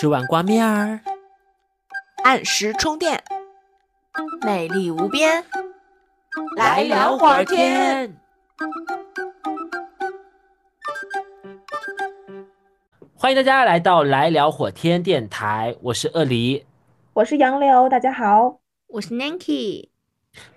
吃碗挂面儿，按时充电，美丽无边，来聊会儿天。欢迎大家来到来聊火天电台，我是鳄梨，我是杨柳，大家好，我是 Nanky。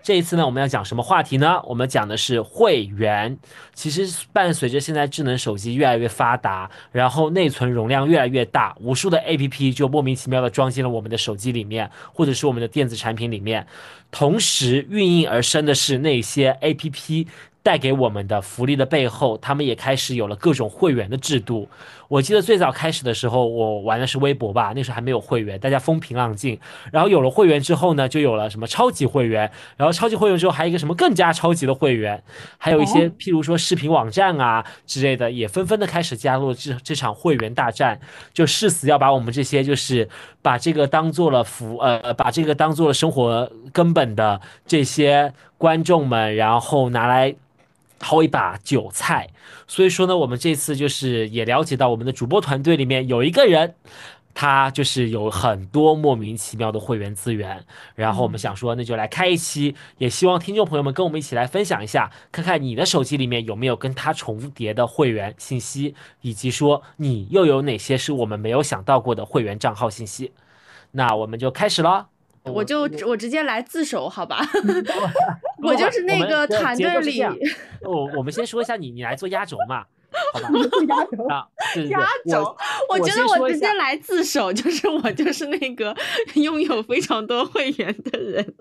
这一次呢，我们要讲什么话题呢？我们讲的是会员。其实伴随着现在智能手机越来越发达，然后内存容量越来越大，无数的 APP 就莫名其妙的装进了我们的手机里面，或者是我们的电子产品里面。同时孕育而生的是那些 APP 带给我们的福利的背后，他们也开始有了各种会员的制度。我记得最早开始的时候，我玩的是微博吧，那时候还没有会员，大家风平浪静。然后有了会员之后呢，就有了什么超级会员，然后超级会员之后还有一个什么更加超级的会员，还有一些譬如说视频网站啊之类的，也纷纷的开始加入这这场会员大战，就誓死要把我们这些就是把这个当做了服呃把这个当做了生活根本的这些观众们，然后拿来。薅一把韭菜，所以说呢，我们这次就是也了解到我们的主播团队里面有一个人，他就是有很多莫名其妙的会员资源，然后我们想说，那就来开一期，也希望听众朋友们跟我们一起来分享一下，看看你的手机里面有没有跟他重叠的会员信息，以及说你又有哪些是我们没有想到过的会员账号信息。那我们就开始了。我就我直接来自首，好吧？我就是那个团队里。我 我们先说一下你，你来做压轴嘛，好吧？压轴啊，压轴。我觉得我直接来自首，就是我就是那个拥有非常多会员的人。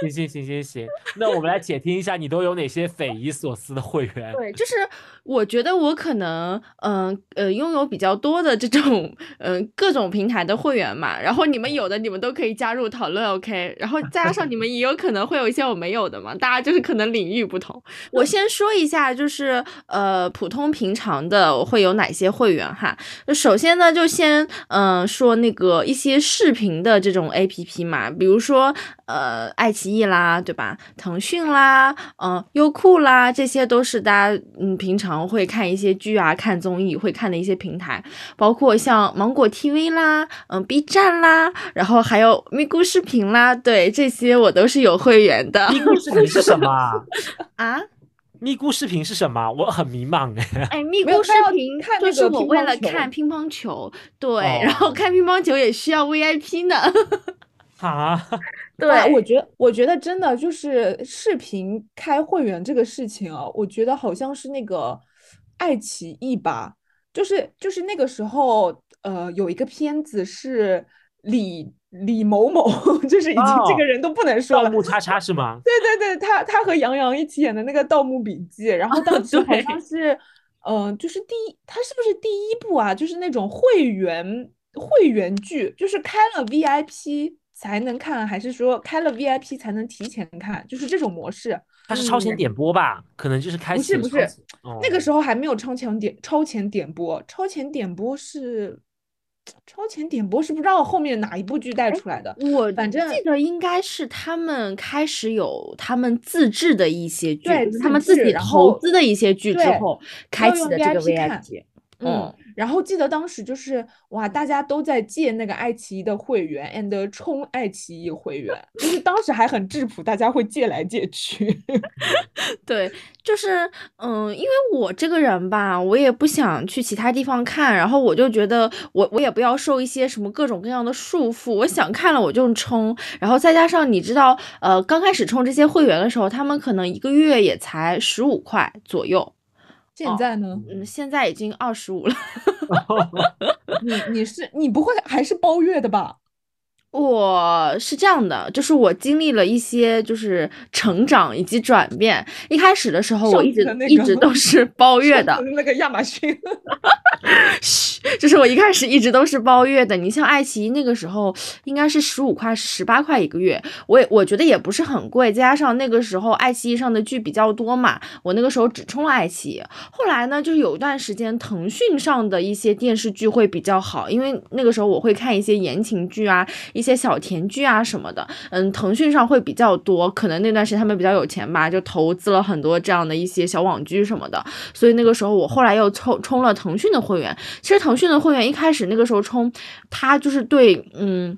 行行行行行，那我们来解听一下，你都有哪些匪夷所思的会员？对，就是我觉得我可能，嗯呃，拥有比较多的这种，嗯，各种平台的会员嘛。然后你们有的，你们都可以加入讨论，OK。然后再加上你们也有可能会有一些我没有的嘛，大家就是可能领域不同。我先说一下，就是呃，普通平常的会有哪些会员哈？首先呢，就先嗯说那个一些视频的这种 APP 嘛，比如说呃，爱奇艺。啦，对吧？腾讯啦，嗯，优酷啦，这些都是大家嗯平常会看一些剧啊、看综艺会看的一些平台，包括像芒果 TV 啦，嗯，B 站啦，然后还有咪咕视频啦，对，这些我都是有会员的。咪咕视频是什么啊？咪咕视频是什么？我很迷茫哎。哎，咪咕视频就是我为了看乒乓球，对，然后看乒乓球也需要 VIP 呢。啊。对，我觉得，我觉得真的就是视频开会员这个事情啊，我觉得好像是那个爱奇艺吧，就是就是那个时候，呃，有一个片子是李李某某，就是已经这个人都不能说了，盗墓叉叉是吗？对对对，他他和杨洋一起演的那个《盗墓笔记》，然后当时好像是，嗯，就是第一，他是不是第一部啊？就是那种会员会员剧，就是开了 VIP。才能看，还是说开了 VIP 才能提前看？就是这种模式。它是超前点播吧？可能就是开。不是不是，那个时候还没有超前点超前点播。超前点播是超前点播是不知道后面哪一部剧带出来的。我反正记得应该是他们开始有他们自制的一些剧，对，他们自己投资的一些剧之后开启的这个 VIP。嗯。然后记得当时就是哇，大家都在借那个爱奇艺的会员，and 充爱奇艺会员，就是当时还很质朴，大家会借来借去。对，就是嗯，因为我这个人吧，我也不想去其他地方看，然后我就觉得我我也不要受一些什么各种各样的束缚，我想看了我就充，然后再加上你知道，呃，刚开始充这些会员的时候，他们可能一个月也才十五块左右。现在呢？嗯，现在已经二十五了。你你是你不会还是包月的吧？我是这样的，就是我经历了一些就是成长以及转变。一开始的时候，我一直一直都是 包月的。那个亚马逊，嘘，就是我一开始一直都是包月的。你像爱奇艺那个时候应该是十五块、十八块一个月，我也我觉得也不是很贵。再加上那个时候爱奇艺上的剧比较多嘛，我那个时候只充了爱奇艺。后来呢，就是有一段时间腾讯上的一些电视剧会比较好，因为那个时候我会看一些言情剧啊，一。些小甜剧啊什么的，嗯，腾讯上会比较多，可能那段时间他们比较有钱吧，就投资了很多这样的一些小网剧什么的，所以那个时候我后来又充充了腾讯的会员。其实腾讯的会员一开始那个时候充，他就是对嗯。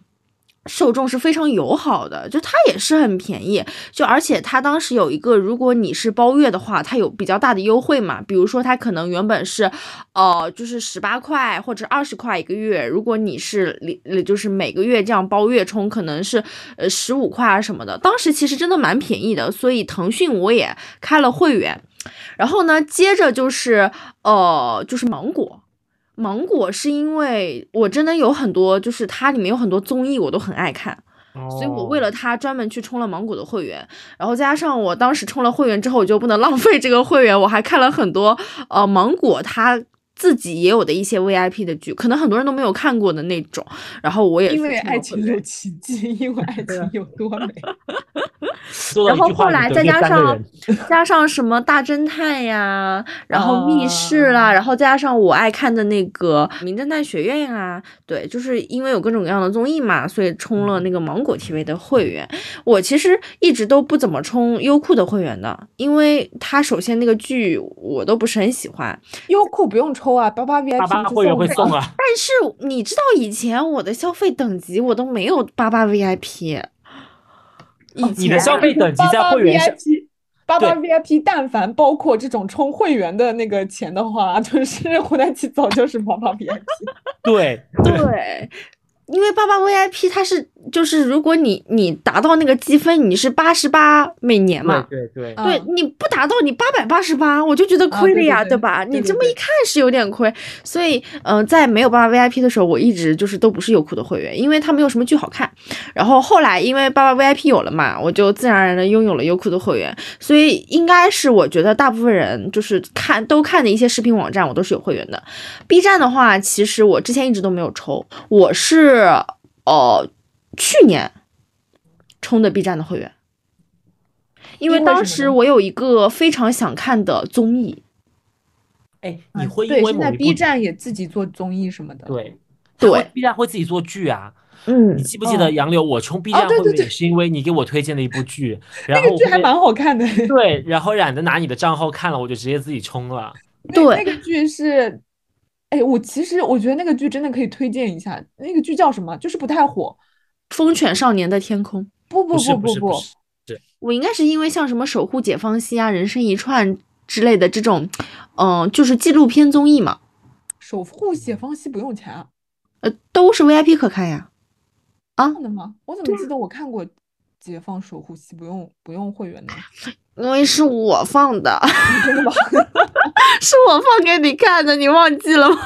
受众是非常友好的，就它也是很便宜，就而且它当时有一个，如果你是包月的话，它有比较大的优惠嘛，比如说它可能原本是，呃，就是十八块或者二十块一个月，如果你是里就是每个月这样包月充，可能是呃十五块啊什么的，当时其实真的蛮便宜的，所以腾讯我也开了会员，然后呢，接着就是呃就是芒果。芒果是因为我真的有很多，就是它里面有很多综艺，我都很爱看，所以我为了它专门去充了芒果的会员。然后加上我当时充了会员之后，我就不能浪费这个会员，我还看了很多呃芒果他自己也有的一些 VIP 的剧，可能很多人都没有看过的那种。然后我也因为爱情有奇迹，因为爱情有多美。然后后来再加上加上什么大侦探呀，然后密室啦，然后再加上我爱看的那个名侦探学院啊，对，就是因为有各种各样的综艺嘛，所以充了那个芒果 TV 的会员。我其实一直都不怎么充优酷的会员的，因为它首先那个剧我都不是很喜欢。优酷不用抽啊，八八 VIP 八八会员会送啊。但是你知道以前我的消费等级我都没有八八 VIP。你的消费等级在会员上，八八 VIP，但凡包括这种充会员的那个钱的话，就是湖南奇早就是八八 VIP。对对，因为八八 VIP 它是。就是如果你你达到那个积分，你是八十八每年嘛？对对对，对你不达到你八百八十八，我就觉得亏了呀，对吧？你这么一看是有点亏，所以嗯，在没有八八 VIP 的时候，我一直就是都不是优酷的会员，因为它没有什么剧好看。然后后来因为八八 VIP 有了嘛，我就自然而然的拥有了优酷的会员。所以应该是我觉得大部分人就是看都看的一些视频网站，我都是有会员的。B 站的话，其实我之前一直都没有抽，我是呃。去年充的 B 站的会员，因为当时我有一个非常想看的综艺。哎，你会因为现在 B 站也自己做综艺什么的？对对，B 站会自己做剧啊。嗯，你记不记得杨柳？我充 B 站会员也是因为你给我推荐了一部剧，然后剧还蛮好看的。对，然后冉的拿你的账号看了，我就直接自己充了。对，那个剧是，哎，我其实我觉得那个剧真的可以推荐一下。那个剧叫什么？就是不太火。风犬少年的天空，不不不不不，对，我应该是因为像什么守护解放西啊、人生一串之类的这种，嗯，就是纪录片综艺嘛。守护解放西不用钱啊？呃，都是 VIP 可看呀。啊？的吗？我怎么记得我看过解放守护西不用不用会员呢？因为是我放的，真的吗？是我放给你看的，你忘记了吗？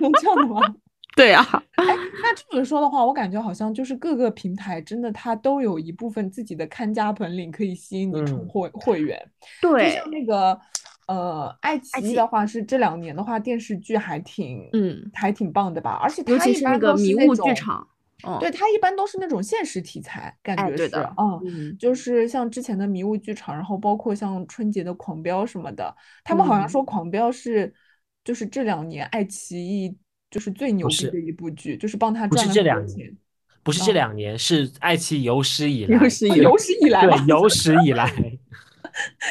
能这样的吗？对呀，哎，那这么说的话，我感觉好像就是各个平台真的它都有一部分自己的看家本领可以吸引你充会会员。对，就像那个呃，爱奇艺的话是这两年的话电视剧还挺嗯还挺棒的吧，而且尤其是那个迷雾剧场，对它一般都是那种现实题材，感觉是嗯，就是像之前的迷雾剧场，然后包括像春节的狂飙什么的，他们好像说狂飙是就是这两年爱奇艺。就是最牛逼的一部剧，就是帮他赚了这两年，不是这两年，是爱奇艺有史以 来，有史以来，有史以来，对，有史以来，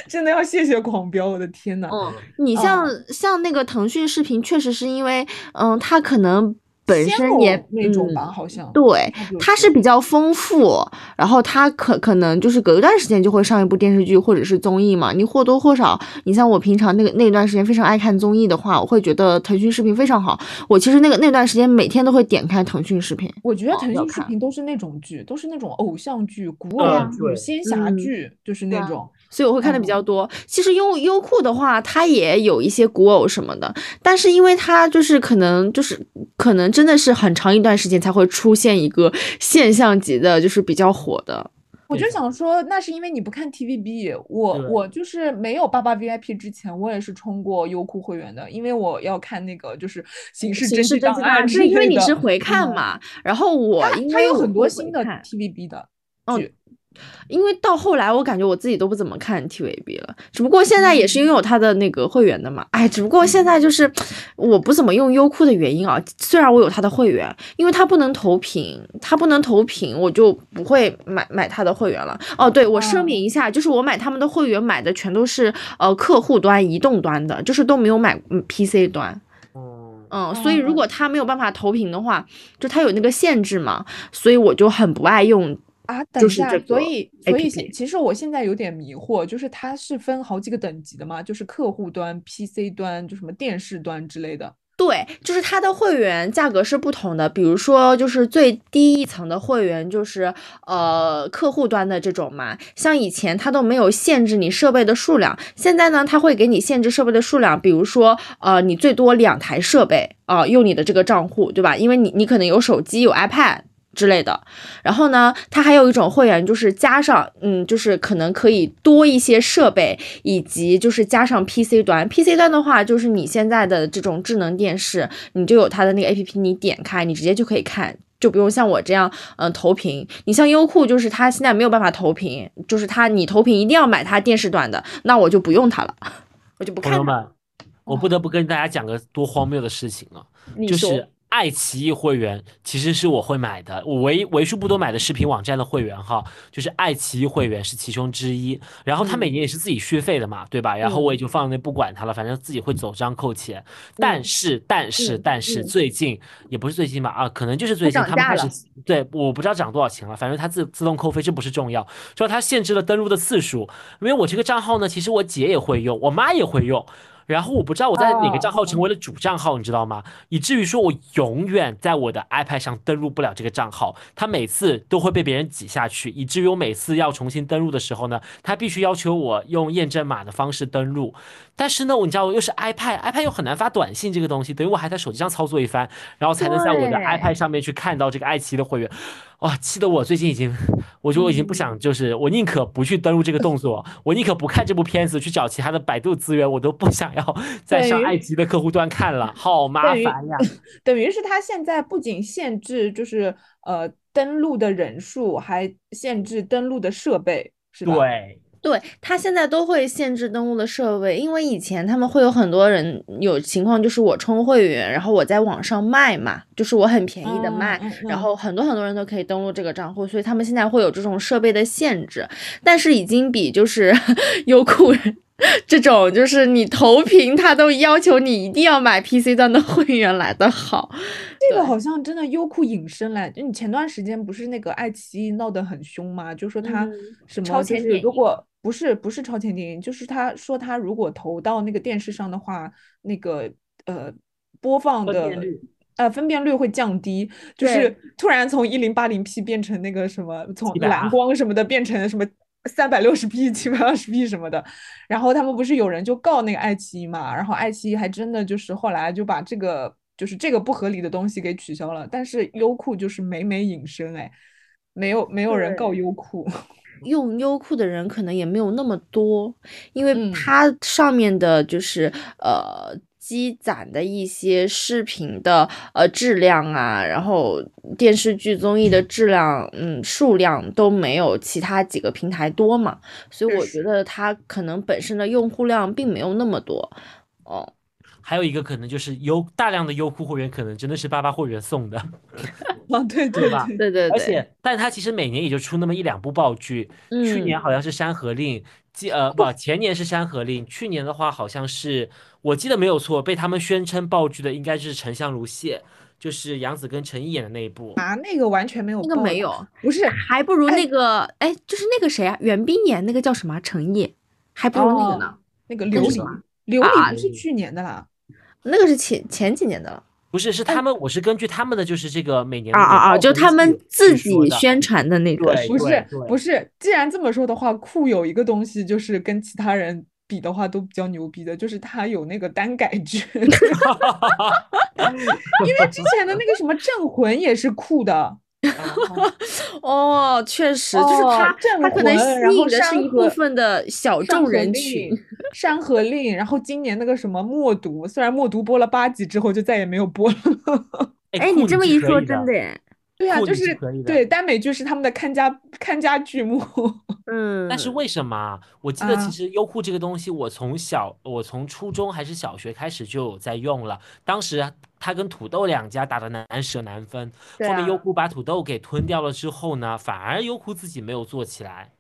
真的要谢谢狂飙，我的天呐。嗯，你像像那个腾讯视频，确实是因为，嗯，它可能。本身也那种吧，好像对，它是比较丰富，然后它可可能就是隔一段时间就会上一部电视剧或者是综艺嘛。你或多或少，你像我平常那个那段时间非常爱看综艺的话，我会觉得腾讯视频非常好。我其实那个那段时间每天都会点开腾讯视频。我觉得腾讯视频都是那种剧，都是那种偶像剧、古偶剧、仙侠剧，就是那种。所以我会看的比较多。其实优优酷的话，它也有一些古偶什么的，但是因为它就是可能就是可能真的是很长一段时间才会出现一个现象级的，就是比较火的。我就想说，那是因为你不看 TVB。我我就是没有八八 VIP 之前，我也是充过优酷会员的，因为我要看那个就是《刑事侦档案》，是因为你是回看嘛。然后我因为有很多新的 TVB 的剧。因为到后来，我感觉我自己都不怎么看 TVB 了，只不过现在也是拥有他的那个会员的嘛。哎，只不过现在就是我不怎么用优酷的原因啊。虽然我有他的会员，因为他不能投屏，他不能投屏，我就不会买买他的会员了。哦，对，我声明一下，就是我买他们的会员买的全都是呃客户端、移动端的，就是都没有买 PC 端。嗯，嗯，所以如哦果它没有办法投屏的话，就它有那个限制嘛，所以我就很不爱用。啊，等一下，就是所以所以现其实我现在有点迷惑，就是它是分好几个等级的嘛，就是客户端、PC 端，就什么电视端之类的。对，就是它的会员价格是不同的，比如说就是最低一层的会员就是呃客户端的这种嘛，像以前它都没有限制你设备的数量，现在呢它会给你限制设备的数量，比如说呃你最多两台设备啊、用你的这个账户，对吧？因为你你可能有手机有 iPad。之类的，然后呢，它还有一种会员，就是加上，嗯，就是可能可以多一些设备，以及就是加上 PC 端。PC 端的话，就是你现在的这种智能电视，你就有它的那个 APP，你点开，你直接就可以看，就不用像我这样，嗯、投屏。你像优酷，就是它现在没有办法投屏，就是它你投屏一定要买它电视端的，那我就不用它了，我就不看了。朋友们，我不得不跟大家讲个多荒谬的事情了，就是爱奇艺会员其实是我会买的，我为为数不多买的视频网站的会员哈，就是爱奇艺会员是其中之一。然后他每年也是自己续费的嘛，对吧？然后我也就放在那不管它了，反正自己会走账扣钱。但是，但是，嗯但是嗯最近也不是最近吧啊，可能就是最近他们开始了对，我不知道涨多少钱了，反正它自自动扣费，这不是重要，主要它限制了登录的次数。因为我这个账号呢，其实我姐也会用，我妈也会用。然后我不知道我在哪个账号成为了主账号，你知道吗？以至于说我永远在我的 iPad 上登录不了这个账号，它每次都会被别人挤下去，以至于我每次要重新登录的时候呢，它必须要求我用验证码的方式登录。但是呢，我你知道我又是 iPad，iPad 又很难发短信这个东西，等于我还在手机上操作一番，然后才能在我的 iPad 上面去看到这个爱奇艺的会员。哇，气得我最近已经，我觉得我已经不想，就是我宁可不去登录这个动作，我宁可不看这部片子，去找其他的百度资源，我都不想要再上爱奇艺的客户端看了，好麻烦呀。等于是他现在不仅限制就是呃登录的人数，还限制登录的设备，是吧？对，对，他现在都会限制登录的设备，因为以前他们会有很多人有情况，就是我充会员，然后我在网上卖嘛，就是我很便宜的嗯卖，然后很多很多人都可以登录这个账户，所以他们现在会有这种设备的限制，但是已经比就是 优酷 这种就是你投屏，它都要求你一定要买 PC 端的会员来的好。这个好像真的优酷引申来，就你前段时间不是那个爱奇艺闹得很凶吗？就说他嗯什么，就是超前点如果不是不是超前电影，就是他说他如果投到那个电视上的话，那个呃播放的呃分辨率会降低，就是突然从一零八零 P 变成那个什么，从蓝光什么的变成什么。三百六十 P、七百二十 P 什么的，然后他们不是有人就告那个爱奇艺嘛，然后爱奇艺还真的就是后来就把这个就是这个不合理的东西给取消了，但是优酷就是每每隐身哎，没有没有人告优酷，用优酷的人可能也没有那么多，因为嗯。它上面的就是呃积攒的一些视频的呃质量啊，然后电视剧综艺的质量，嗯数量都没有其他几个平台多嘛，所以我觉得它可能本身的用户量并没有那么多。哦，还有一个可能就是优大量的优酷会员，可能真的是八八会员送的，哦对对吧？对。对，对对。对，而且，但他其实每年也就出那么一两部爆剧，去年嗯好像是《山河令》，记呃 不，前年是《山河令》，去年的话好像是我记得没有错，被他们宣称爆剧的应该是《沉香如屑》，就是杨紫跟陈毅演的那一部。啊那个完全没有那个没有，不是还不如哎那个哎，就是那个谁啊，袁冰演那个叫什么啊陈毅，还不如那个哦呢。那个琉璃琉啊璃不是去年的啦，那个是前前几年的了不是，是他们，我是根据他们的就是这个每年的啊啊啊！就他们自己宣传的那个不是不是，既然这么说的话，酷有一个东西就是跟其他人比的话都比较牛逼的，就是他有那个单改剧，因为之前的那个什么镇魂也是酷的，哦，确实就是哦他，镇他可能吸引的是一部分的小众人群。山河令，然后今年那个什么默读，虽然默读播了八集之后就再也没有播了。哎，酷你这么一说，真的耶，对呀、酷就是对耽美剧是他们的看家看家剧目。嗯，但是为什么啊？我记得啊其实优酷这个东西，我从小我从初中还是小学开始就有在用了。当时啊它跟土豆两家打的难舍难分，对后面优啊酷把土豆给吞掉了之后呢，反而优酷自己没有做起来。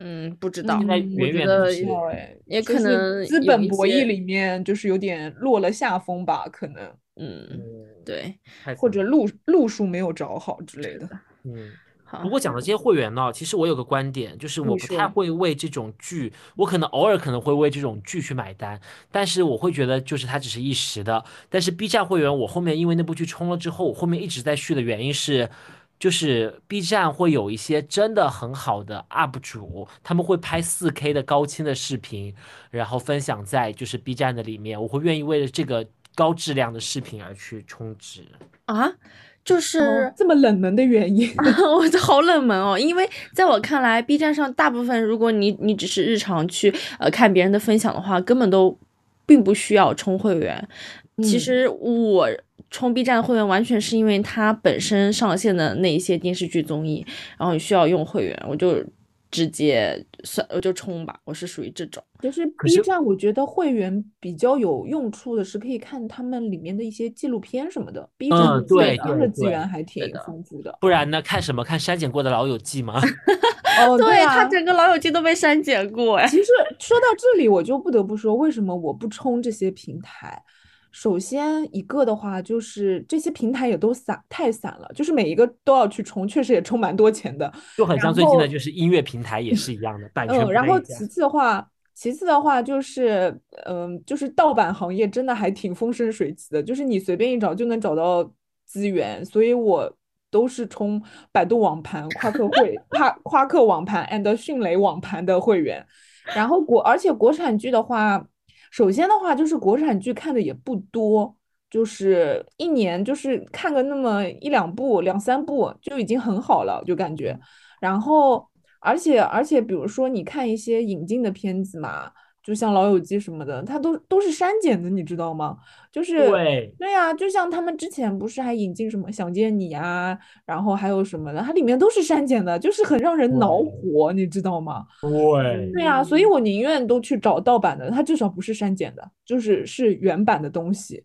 嗯，不知道，现在我远觉得远地是道哎，也可能资本博弈里面就是有点落了下风吧，可能。嗯，嗯，对，或者路路数没有找好之类的。嗯。好不，过讲到这些会员呢，其实我有个观点，就是我不太会为这种剧，我可能偶尔可能会为这种剧去买单，但是我会觉得就是它只是一时的。但是 B 站会员，我后面因为那部剧冲了之后，我后面一直在续的原因是，就是 B 站会有一些真的很好的 UP 主，他们会拍 4K 的高清的视频，然后分享在就是 B 站的里面，我会愿意为了这个高质量的视频而去充值。啊，就是哦这么冷门的原因，我这好冷门哦，因为在我看来，B 站上大部分，如果你你只是日常去呃看别人的分享的话，根本都并不需要充会员。其嗯实我充 B 站的会员，完全是因为它本身上线的那一些电视剧综艺，然后你需要用会员，我就直接算我就充吧，我是属于这种。其实 B 站我觉得会员比较有用处的是可以看他们里面的一些纪录片什么的。B 站对片的资对对源还挺丰富的。不然呢？看什么？看删减过的《老友记》吗？哦，对啊它，整个老友记都被删减过哎。其实说到这里，我就不得不说，为什么我不充这些平台？首先一个的话，就是这些平台也都散太散了，就是每一个都要去充，确实也充蛮多钱的。就很像最近的，就是音乐平台也是一样的，版权嗯，然后其次的话，其次的话就是，嗯，就是盗版行业真的还挺风生水起的，就是你随便一找就能找到资源，所以我都是充百度网盘、夸克会、夸夸克网盘 and 迅雷网盘的会员。然后国，而且国产剧的话，首先的话就是国产剧看的也不多，就是一年就是看个那么一两部、两三部就已经很好了，就感觉。然后，而且而且，比如说你看一些引进的片子嘛，就像《老友记》什么的，它都都是删减的，你知道吗？就是对对呀、就像他们之前不是还引进什么《想见你》啊，然后还有什么的，它里面都是删减的，就是很让人恼火，你知道吗？对对呀、所以我宁愿都去找盗版的，它至少不是删减的，就是是原版的东西。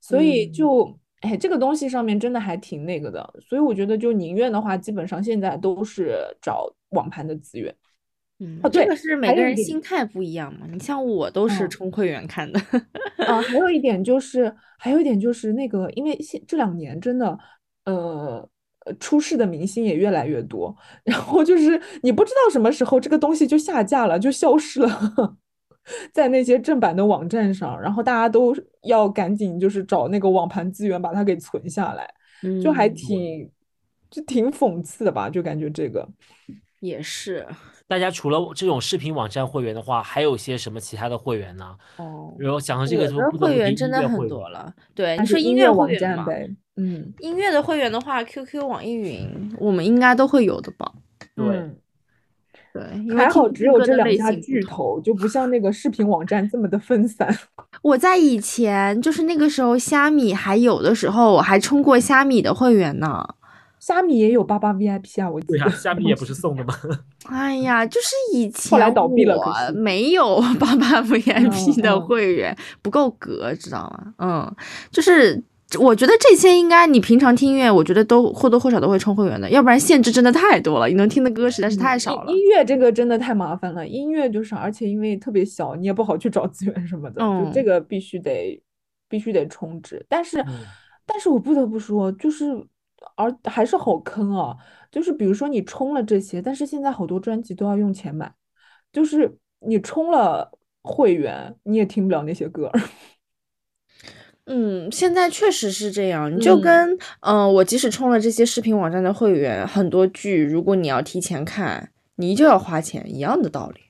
所以嗯就，哎，这个东西上面真的还挺那个的。所以我觉得，就宁愿的话，基本上现在都是找网盘的资源。嗯，哦这个是每个人心态不一样嘛。你像我都是嗯充会员看的。啊，还有一点就是，还有一点就是那个，因为现这两年真的，呃，呃出事的明星也越来越多，然后就是你不知道什么时候这个东西就下架了，就消失了，在那些正版的网站上，然后大家都要赶紧就是找那个网盘资源把它给存下来，就还嗯挺，就挺讽刺的吧，就感觉这个。也是。大家除了这种视频网站会员的话，还有些什么其他的会员呢？哦，然后讲到这个，就的会员真的很多了。对，你说音乐网站呗，嗯，音乐的会员的话，QQ、网易云我们应该都会有的吧？对嗯对，因为还好只有这两家巨头，就不像那个视频网站这么的分散。我在以前就是那个时候虾米还有的时候，我还充过虾米的会员呢。虾米也有八八 VIP 啊，我记对呀、得。虾米也不是送的吗？哎呀，就是以前后来倒闭了没有八八 VIP 的嗯会员，不够格，知道吗？嗯，就是我觉得这些应该你平常听音乐，我觉得都或多或少都会充会员的，要不然限制真的太多了，你能听的歌实在是太少了音。乐这个真的太麻烦了，音乐就是，而且因为特别小，你也不好去找资源什么的，就嗯这个必须得必须得充值。但是，嗯但是我不得不说，就是而还是好坑啊！就是比如说你充了这些，但是现在好多专辑都要用钱买，就是你充了会员，你也听不了那些歌。嗯，现在确实是这样。你就嗯跟嗯、呃我即使充了这些视频网站的会员，很多剧如果你要提前看，你就要花钱，一样的道理。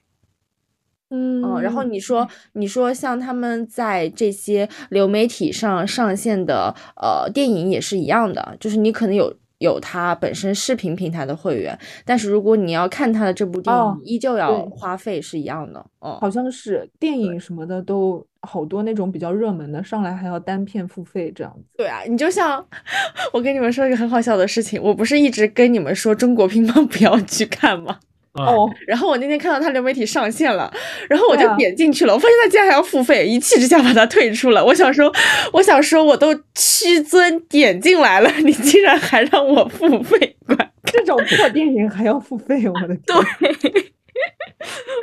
嗯嗯，然后你说，你说像他们在这些流媒体上上线的呃电影也是一样的，就是你可能有有它本身视频平台的会员，但是如果你要看它的这部电影，哦依旧要花费是一样的。哦，好像是电影什么的都好多那种比较热门的，上来还要单片付费这样子。对啊，你就像 我跟你们说一个很好笑的事情，我不是一直跟你们说中国乒乓 不要去看吗？啊哦，然后我那天看到他流媒体上线了，然后我就点进去了，我发现他竟然还要付费，一气之下把它退出了。我想说，我想说，我都屈尊点进来了，你竟然还让我付费管，这种破电影还要付费，我的天！对，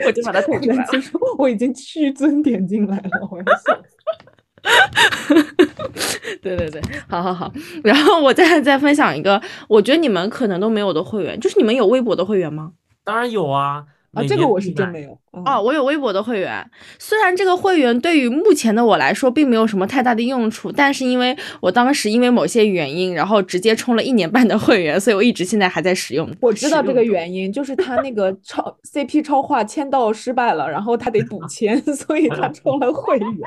我就把它退出来了。其实我已经屈尊点进来了，我要笑死。对对对，好好好。然后我再再分享一个，我觉得你们可能都没有的会员，就是你们有微博的会员吗？当然有啊，啊，这个我是真没有。嗯哦，我有微博的会员，虽然这个会员对于目前的我来说并没有什么太大的用处，但是因为我当时因为某些原因，然后直接充了一年半的会员，所以我一直现在还在使用。我知道这个原因，就是他那个超 CP 超话签到失败了，然后他得补签，所以他充了会员。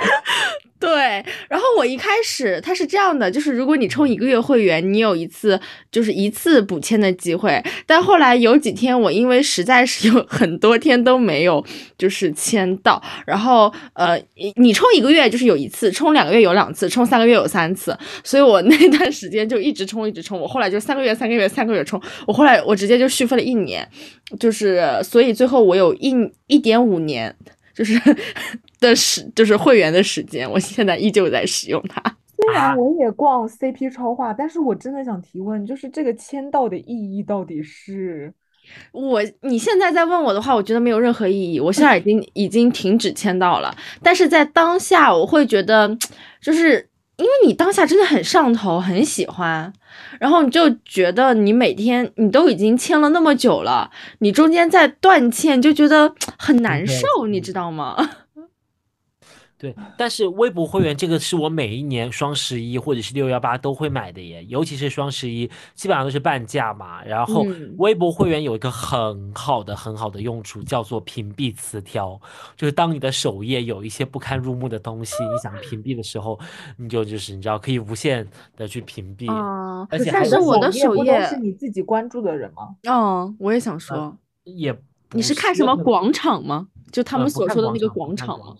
对，然后我一开始他是这样的，就是如果你充一个月会员，你有一次就是一次补签的机会，但后来有几天我因为实在是有很多天都没有就是签到，然后呃你你充一个月就是有一次，充两个月有两次，充三个月有三次，所以我 那段时间就一直充一直充，我后来就三个月三个月三个月充，我后来我直接就续费了一年，就是所以最后我有一一点五年。就是 的时，就是会员的时间，我现在依旧在使用它。虽啊然我也逛 CP 超话，但是我真的想提问，就是这个签到的意义到底是？我你现在在问我的话，我觉得没有任何意义。我现在已经已经停止签到了，但是在当下，我会觉得，就是因为你当下真的很上头，很喜欢，然后你就觉得你每天你都已经签了那么久了，你中间在断签，就觉得很难受，你嗯知道吗？对，但是微博会员这个是我每一年双十一或者是六幺八都会买的耶，尤其是双十一，基本上都是半价嘛。然后嗯微博会员有一个很好的、很好的用处，叫做屏蔽词条，就是当你的首页有一些不堪入目的东西，你想屏蔽的时候，你就就是你知道可以无限的去屏蔽，啊、而且还是我的首页是你自己关注的人吗？嗯，我也想说，也你是看什么广场吗？就他们所说的那个广广场吗？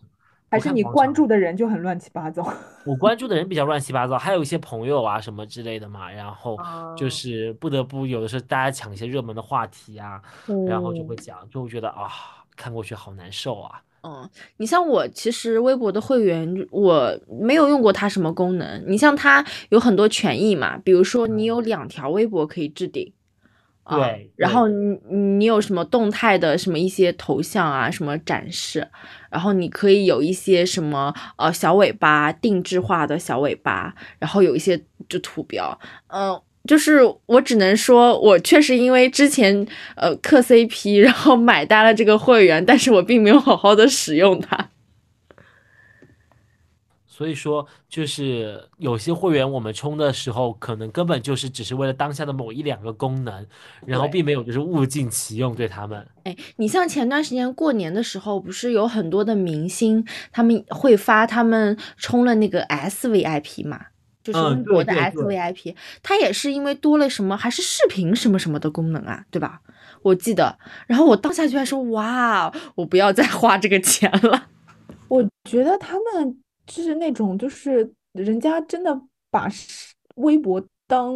还是你关注的人就很乱七八糟？我关注的人比较乱七八糟，还有一些朋友啊什么之类的嘛，然后就哦是不得不有的时候大家抢一些热门的话题啊，然后就会哦讲，就会觉得啊，看过去好难受啊。嗯，你像我，其实微博的会员我没有用过它什么功能。你像它有很多权益嘛，比如说你有两条微博可以置顶，啊对对然后你你有什么动态的什么一些头像啊，什么展示，然后你可以有一些什么呃小尾巴定制化的小尾巴，然后有一些就图标，嗯、就是我只能说，我确实因为之前呃磕 CP，然后买单了这个会员，但是我并没有好好的使用它。所以说，就是有些会员我们充的时候，可能根本就是只是为了当下的某一两个功能，然后并没有就是物尽其用对他们。哎，你像前段时间过年的时候，不是有很多的明星他们会发他们充了那个 SVIP 嘛？就是中国的对对对 SVIP，它也是因为多了什么，还是视频什么什么的功能啊，对吧？我记得，然后我当下就在说，哇，我不要再花这个钱了。我觉得他们就是那种，就是人家真的把事微博当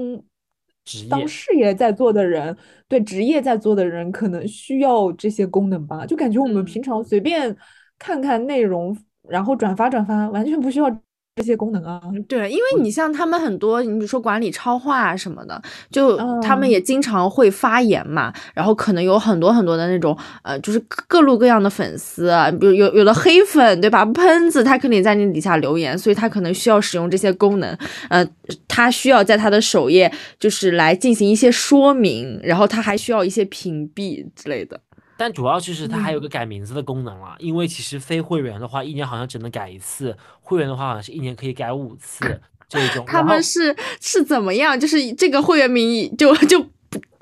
职业当事业在做的人，对职业在做的人，可能需要这些功能吧。就感觉我们嗯平常随便看看内容，然后转发转发，完全不需要这些功能啊。对，因为你像他们很多，你比如说管理超话啊什么的，就他们嗯也经常会发言嘛，然后可能有很多很多的那种呃，就是各各路各样的粉丝啊，比如有有的黑粉对吧？喷子他肯定在你底下留言，所以他可能需要使用这些功能，呃，他需要在他的首页就是来进行一些说明，然后他还需要一些屏蔽之类的。但主要就是它还有嗯个改名字的功能了，因为其实非会员的话，一年好像只能改一次；会员的话，好像是一年可以改五次这种。他们是是怎么样？就是这个会员名义就就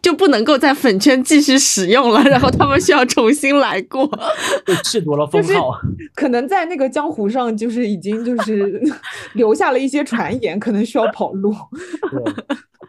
就不能够在粉圈继续使用了，然后他们需要重新来过。被褫夺了封就是号。可能在那个江湖上，就是已经就是 留下了一些传言，可能需要跑路。对，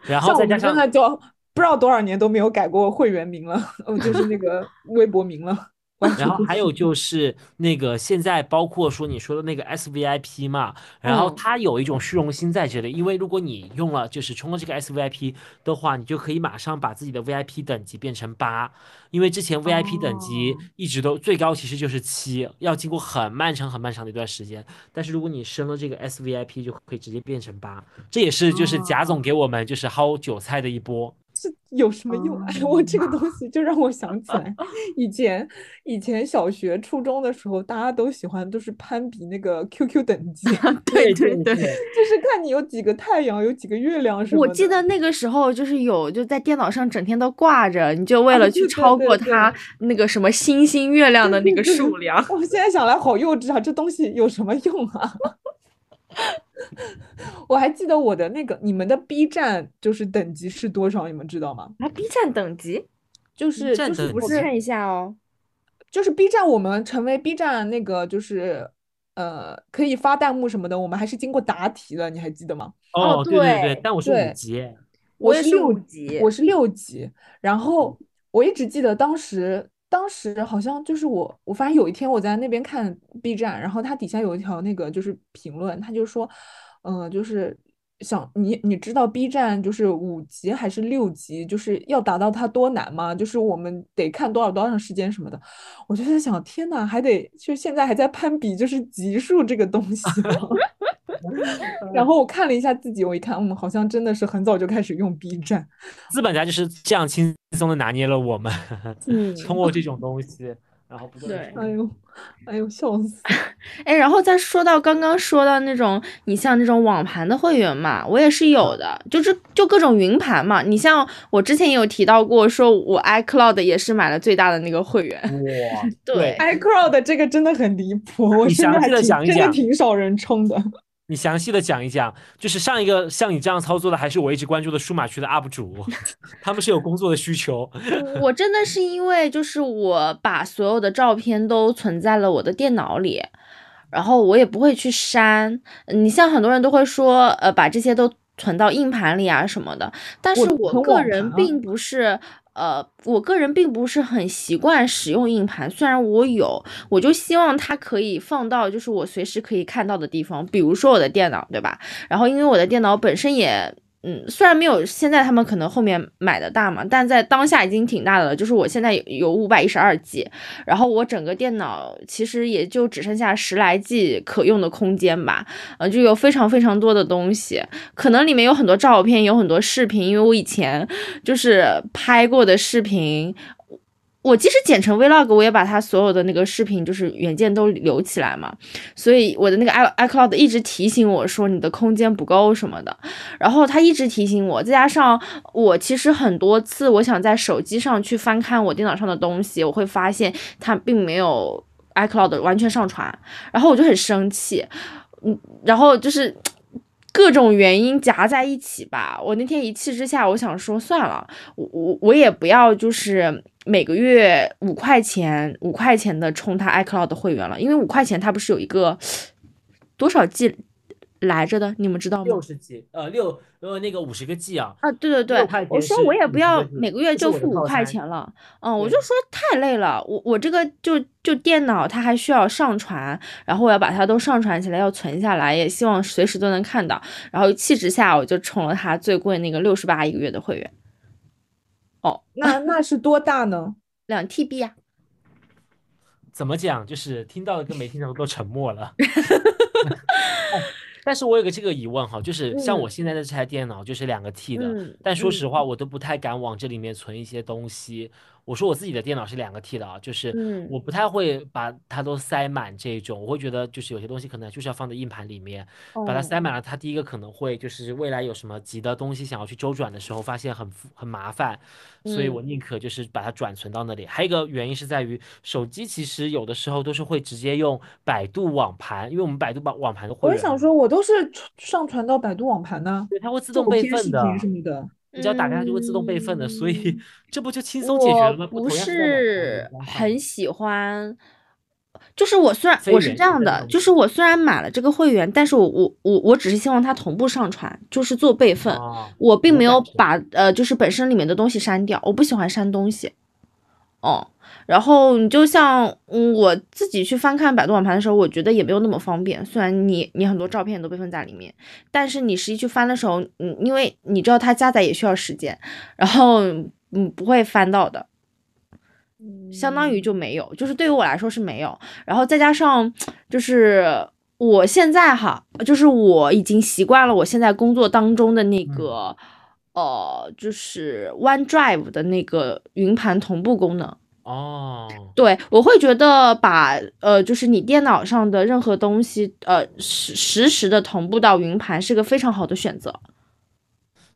然后像我们再加上真的就不知道多少年都没有改过会员名了，哦，就是那个微博名了。然后还有就是那个现在包括说你说的那个 SVIP 嘛，然后嗯。它有一种虚荣心在这里，因为如果你用了就是充了这个 SVIP 的话，你就可以马上把自己的 VIP 等级变成八，因为之前 VIP 等级哦。一直都最高其实就是七，要经过很漫长很漫长的一段时间，但是如果你升了这个 SVIP 就可以直接变成八，这也是就是贾总给我们就是薅韭菜的一波。是有什么用？哎，我这个东西就让我想起来，以前以前小学、初中的时候，大家都喜欢都是攀比那个 QQ 等级，对对对，就是看你有几个太阳，有几个月亮什么我。记得那个时候就是有就在电脑上整天都挂着，你就为了去超过它那个什么星星月亮的那个数量。我现在想来好幼稚啊，这东西有什么用啊？我还记得我的那个，你们的 B 站就是等级是多少？你们知道吗？啊，B 站等级，就是站级就是不是看一下哦。就是 B 站，我们成为 B 站那个就是呃可以发弹幕什么的，我们还是经过答题的，你还记得吗？哦哦，对对对对，但我是对五级，我是是六级我是六级。然后我一直记得当时，当时好像就是我，我发现有一天我在那边看 B 站，然后它底下有一条那个就是评论，他就说，嗯、就是想你你知道 B 站就是五级还是六级，就是要达到它多难吗？就是我们得看多少多长时间什么的。我就在想，天呐，还得就现在还在攀比，就是级数这个东西？然后我看了一下自己，我一看，嗯，好像真的是很早就开始用 B 站。资本家就是这样轻松的拿捏了我们，嗯 通过这种东西，然后不对说哎呦，哎呦，笑死！哎，然后再说到刚刚说到那种，你像那种网盘的会员嘛，我也是有的，就是就各种云盘嘛。你像我之前也有提到过，说我 iCloud 也是买了最大的那个会员。哇，对 iCloud 这个真的很离谱，我你详细地身边还挺真的挺少人充的。你详细的讲一讲，就是上一个像你这样操作的，还是我一直关注的数码区的 UP 主，他们是有工作的需求。我真的是因为就是我把所有的照片都存在了我的电脑里，然后我也不会去删。你像很多人都会说，呃，把这些都存到硬盘里啊什么的，但是我我个人并不是。呃，我个人并不是很习惯使用硬盘，虽然我有，我就希望它可以放到就是我随时可以看到的地方，比如说我的电脑，对吧？然后因为我的电脑本身也嗯，虽然没有现在他们可能后面买的大嘛，但在当下已经挺大的了。就是我现在有五百一十二 G，然后我整个电脑其实也就只剩下十来 G 可用的空间吧，呃，就有非常非常多的东西，可能里面有很多照片，有很多视频，因为我以前就是拍过的视频。我即使剪成 vlog，我也把它所有的那个视频就是原件都留起来嘛，所以我的那个 i iCloud 一直提醒我说你的空间不够什么的，然后他一直提醒我，再加上我其实很多次我想在手机上去翻看我电脑上的东西，我会发现它并没有 iCloud 完全上传，然后我就很生气，嗯，然后就是。各种原因夹在一起吧，我那天一气之下，我想说算了，我我我也不要就是每个月五块钱五块钱的充他 iCloud 的会员了，因为五块钱它不是有一个多少 G 来着的，你们知道吗？六？十 G，呃，六呃那个五十个 G 啊，啊，对对对，我说我也不要50个 G，每个月就付五块钱了，嗯，我就说太累了，我我这个就就电脑它还需要上传，然后我要把它都上传起来，要存下来，也希望随时都能看到，然后一气之下我就充了他最贵那个六十八一个月的会员，那那是多大呢？两 TB 呀、怎么讲？就是听到的跟没听到的都沉默了。哎 但是我有个这个疑问哈，就是像我嗯现在的这台电脑就是两个 T 的，嗯但说实嗯话，我都不太敢往这里面存一些东西。我说我自己的电脑是两个 T 的啊，就是嗯我不太会把它都塞满这种，我会觉得就是有些东西可能就是要放在硬盘里面，把它哦塞满了，它第一个可能会就是未来有什么急的东西想要去周转的时候，发现很复很麻烦，所以我嗯宁可就是把它转存到那里。还有一个原因是在于手机其实有的时候都是会直接用百度网盘，因为我们百度网网盘的会员，我也想说，我都是上传到百度网盘呢，对，它会自动备份的，什么的。你只要打开它就会自动备份的，所以嗯 这不就轻松解决了吗？不是很喜欢，就是我虽然我是这样的，就是我虽然买了这个会员，但是我我我我只是希望它同步上传，就是做备份，哦我并没有把呃就是本身里面的东西删掉，我不喜欢删东西。哦，然后你就像嗯我自己去翻看百度网盘的时候，我觉得也没有那么方便。虽然你你很多照片都备份在里面，但是你实际去翻的时候，嗯，因为你知道它加载也需要时间，然后嗯不会翻到的。相当于就没有，就是对于我来说是没有。然后再加上就是我现在哈，就是我已经习惯了我现在工作当中的那个呃，就是 OneDrive 的那个云盘同步功能。哦，对，我会觉得把呃，就是你电脑上的任何东西，呃，实实时的同步到云盘是个非常好的选择。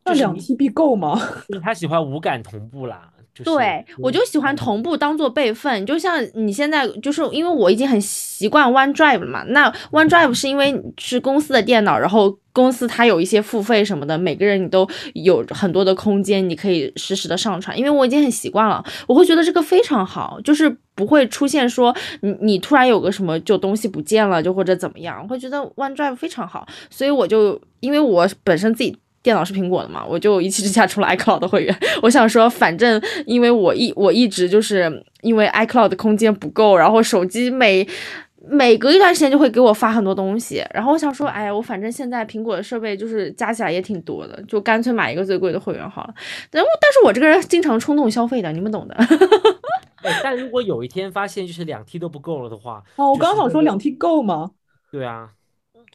那两 TB 够吗？就是他喜欢无感同步啦。对，我就喜欢同步当做备份，就像你现在就是因为我已经很习惯 OneDrive 了嘛。那 OneDrive 是因为是公司的电脑，然后公司它有一些付费什么的，每个人你都有很多的空间，你可以实时的上传。因为我已经很习惯了，我会觉得这个非常好，就是不会出现说你你突然有个什么就东西不见了，就或者怎么样，我会觉得 OneDrive 非常好。所以我就因为我本身自己。电脑是苹果的嘛，我就一气之下出了 iCloud 的会员。我想说，反正因为我一我一直就是因为 iCloud 的空间不够，然后手机每每隔一段时间就会给我发很多东西。然后我想说，哎呀，我反正现在苹果的设备就是加起来也挺多的，就干脆买一个最贵的会员好了。然后，但是我这个人经常冲动消费的，你们懂的。但如果有一天发现就是两 T 都不够了的话，哦，我刚想说两 T 够吗？对啊。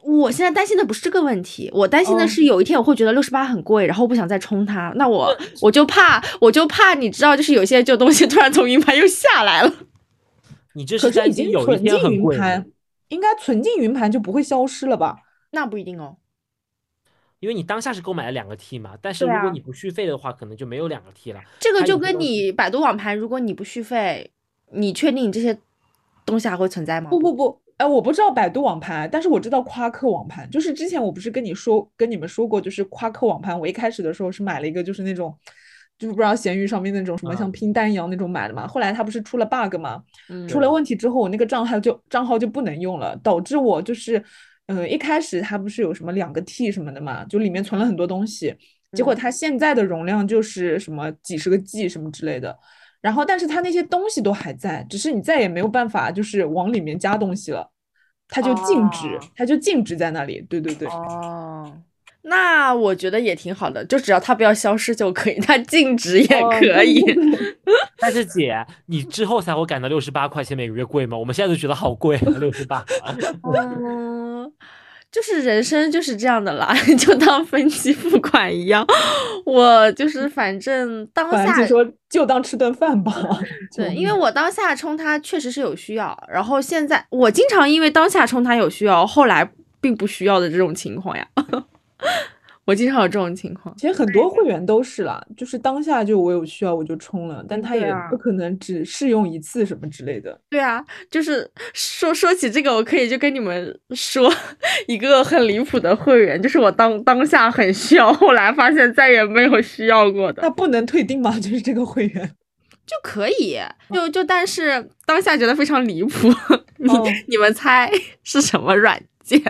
我现在担心的不是这个问题，我担心的是有一天我会觉得六十八很贵，然后我不想再充它，那我我就怕，我就怕你知道，就是有些旧东西突然从云盘又下来了。你这是担心有一天很贵？应该存进云盘就不会消失了吧？那不一定哦，因为你当下是购买了两个 T 嘛，但是如果你不续费的话，可能就没有两个 T 了。这个就跟你百度网盘，如果你不续费，你确定你这些东西还会存在吗？不不不。哎，我不知道百度网盘，但是我知道夸克网盘。就是之前我不是跟你说、跟你们说过，就是夸克网盘。我一开始的时候是买了一个，就是那种，就是不知道闲鱼上面那种什么像拼单一样那种买的嘛。后来它不是出了 bug 吗？出了问题之后，我那个账号就账号就不能用了，导致我就是，嗯，一开始它不是有什么两个 T 什么的嘛，就里面存了很多东西，结果它现在的容量就是什么几十个 G 什么之类的。然后，但是它那些东西都还在，只是你再也没有办法，就是往里面加东西了，它就静止，它就静止在那里。对对对。哦，那我觉得也挺好的，就只要它不要消失就可以，它静止也可以。但是姐，你之后才会感到六十八块钱每个月贵吗？我们现在都觉得好贵，六十八。嗯。就是人生就是这样的啦，就当分期付款一样。我就是反正当下就说就当吃顿饭吧。对，因为我当下充它确实是有需要，然后现在我经常因为当下充它有需要，后来并不需要的这种情况呀。我经常有这种情况，其实很多会员都是啦，就是当下就我有需要我就充了，但他也不可能只试用一次什么之类的。对啊，就是说说起这个，我可以就跟你们说一个很离谱的会员，就是我当当下很需要，后来发现再也没有需要过的。那不能退订吗？就是这个会员就可以，就就但是当下觉得非常离谱。你你们猜是什么软件？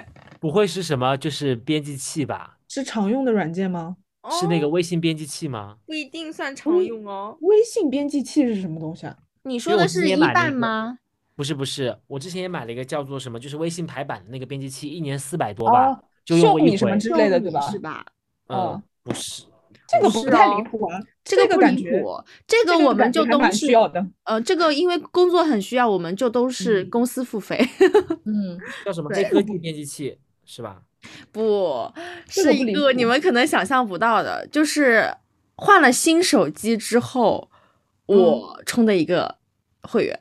不会是什么就是编辑器吧？是常用的软件吗？是那个微信编辑器吗？不一定算常用哦。微信编辑器是什么东西啊？你说的是一半吗？不是不是，我之前也买了一个叫做什么，就是微信排版的那个编辑器，一年四百多吧，就用过一回什么之类的，对吧？是吧？嗯，不是，这个不太离谱啊。这个不离谱，这个我们就都是需要的。呃，这个因为工作很需要，我们就都是公司付费。嗯，叫什么黑科技编辑器是吧？不是一个你们可能想象不到的，就是换了新手机之后，我充的一个会员。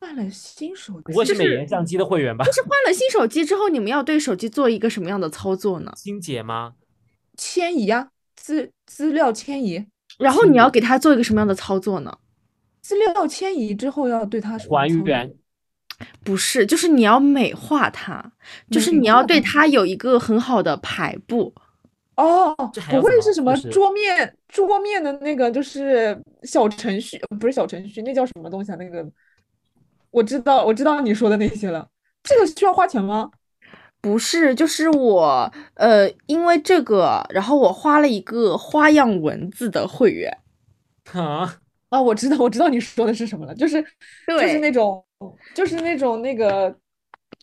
换了新手机，不会是美颜相机的会员吧？就是换了新手机之后，你们要对手机做一个什么样的操作呢？清洁吗？迁移啊，资资料迁移。然后你要给他做一个什么样的操作呢？资料迁移之后要对他还原。不是，就是你要美化它，就是你要对它有一个很好的排布。哦，不会是什么桌面桌面的那个，就是小程序，不是小程序，那叫什么东西啊？那个我知道，我知道你说的那些了。这个需要花钱吗？不是，就是我呃，因为这个，然后我花了一个花样文字的会员。啊啊，我知道，我知道你说的是什么了，就是就是那种。就是那种那个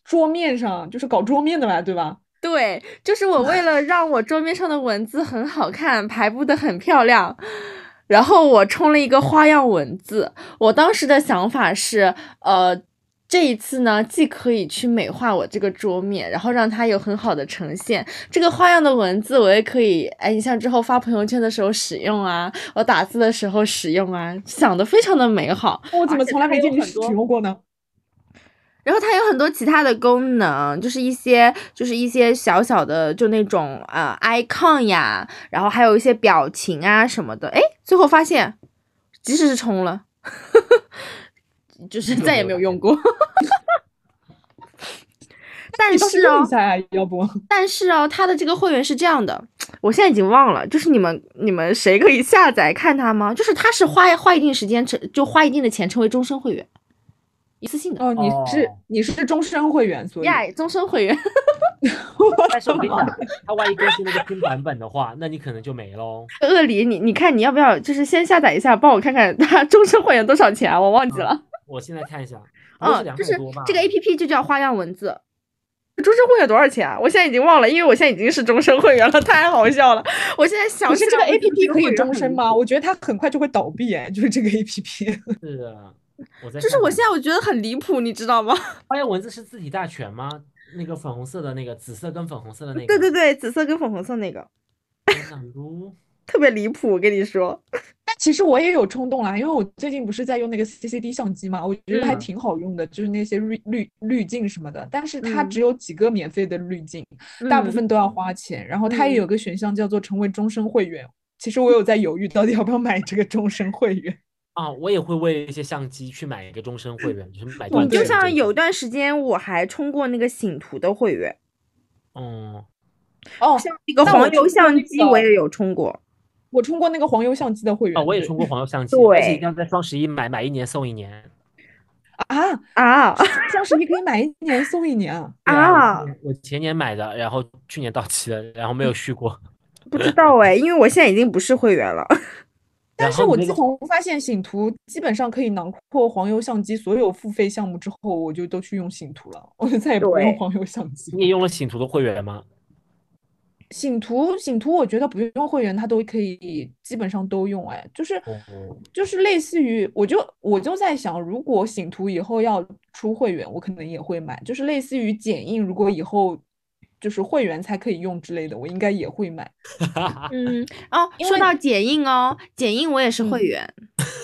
桌面上，就是搞桌面的吧，对吧？对，就是我为了让我桌面上的文字很好看，排布的很漂亮，然后我充了一个花样文字。我当时的想法是，呃，这一次呢，既可以去美化我这个桌面，然后让它有很好的呈现。这个花样的文字我也可以，哎，你像之后发朋友圈的时候使用啊，我打字的时候使用啊，想的非常的美好。我怎么从来没见你使用过呢？然后它有很多其他的功能，就是一些就是一些小小的就那种呃 icon 呀，然后还有一些表情啊什么的。哎，最后发现，即使是充了，就是再也没有用过。但是是哦要不？但是哦，它的这个会员是这样的，我现在已经忘了，就是你们你们谁可以下载看它吗？就是它是花花一定时间成就花一定的钱成为终身会员，一次性的。哦，你是哦你是终身会员，所以呀终身会员。但是我跟你讲，它万一更新那个新版本的话，那你可能就没喽。鳄梨，你你看你要不要就是先下载一下，帮我看看它终身会员多少钱啊？我忘记了。我现在看一下，啊嗯，就是。这个 A P P 就叫花样文字。终身会员多少钱啊？我现在已经忘了，因为我现在已经是终身会员了，太好笑了。我现在想是这个 A 觉 P 得 P 可以终身吗？我觉得它很快就会倒闭，哎，就是这个 A P P。是的，我在就是我现在我觉得很离谱，你知道吗？花样文字是字体大全吗？那个粉红色的那个，紫色跟粉红色的那个。对对对，紫色跟粉红色那个特别离谱，我跟你说。但其实我也有冲动啦，因为我最近不是在用那个 C C D 相机嘛，我觉得还嗯挺好用的，就是那些滤滤滤镜什么的。但是它嗯只有几个免费的滤镜，大部嗯分都要花钱。然后它也嗯有个选项叫做成为终身会员。其实我有在犹豫，到底要不要买这个终身会员。啊，我也会为一些相机去买一个终身会员，就是买你就像有段时间我还充过那个醒图的会员，嗯，哦，像那个黄油相机我也有充过。我充过那个黄油相机的会员。哦，我也充过黄油相 机，而且对一定要在双十一买，买一年送一年。啊，啊双十一可以买一年送一年啊！啊我！前我前年买的，然后去年到期了，然后没有续过。不知道哎，因为我现在已经不是会员了。但是我自从发现醒图基本上可以囊括黄油相机所有付费项目之后，我就都去用醒图了，我就再也不用黄油相机。你也用了醒图的会员吗？醒图，醒图，我觉得不用会员它都可以，基本上都用。哎，就是哦就是类似于，我就我就在想，如果醒图以后要出会员，我可能也会买。就是类似于剪映，如果以后就是会员才可以用之类的，我应该也会买。嗯哦，说到剪映哦，剪映我也是嗯会员。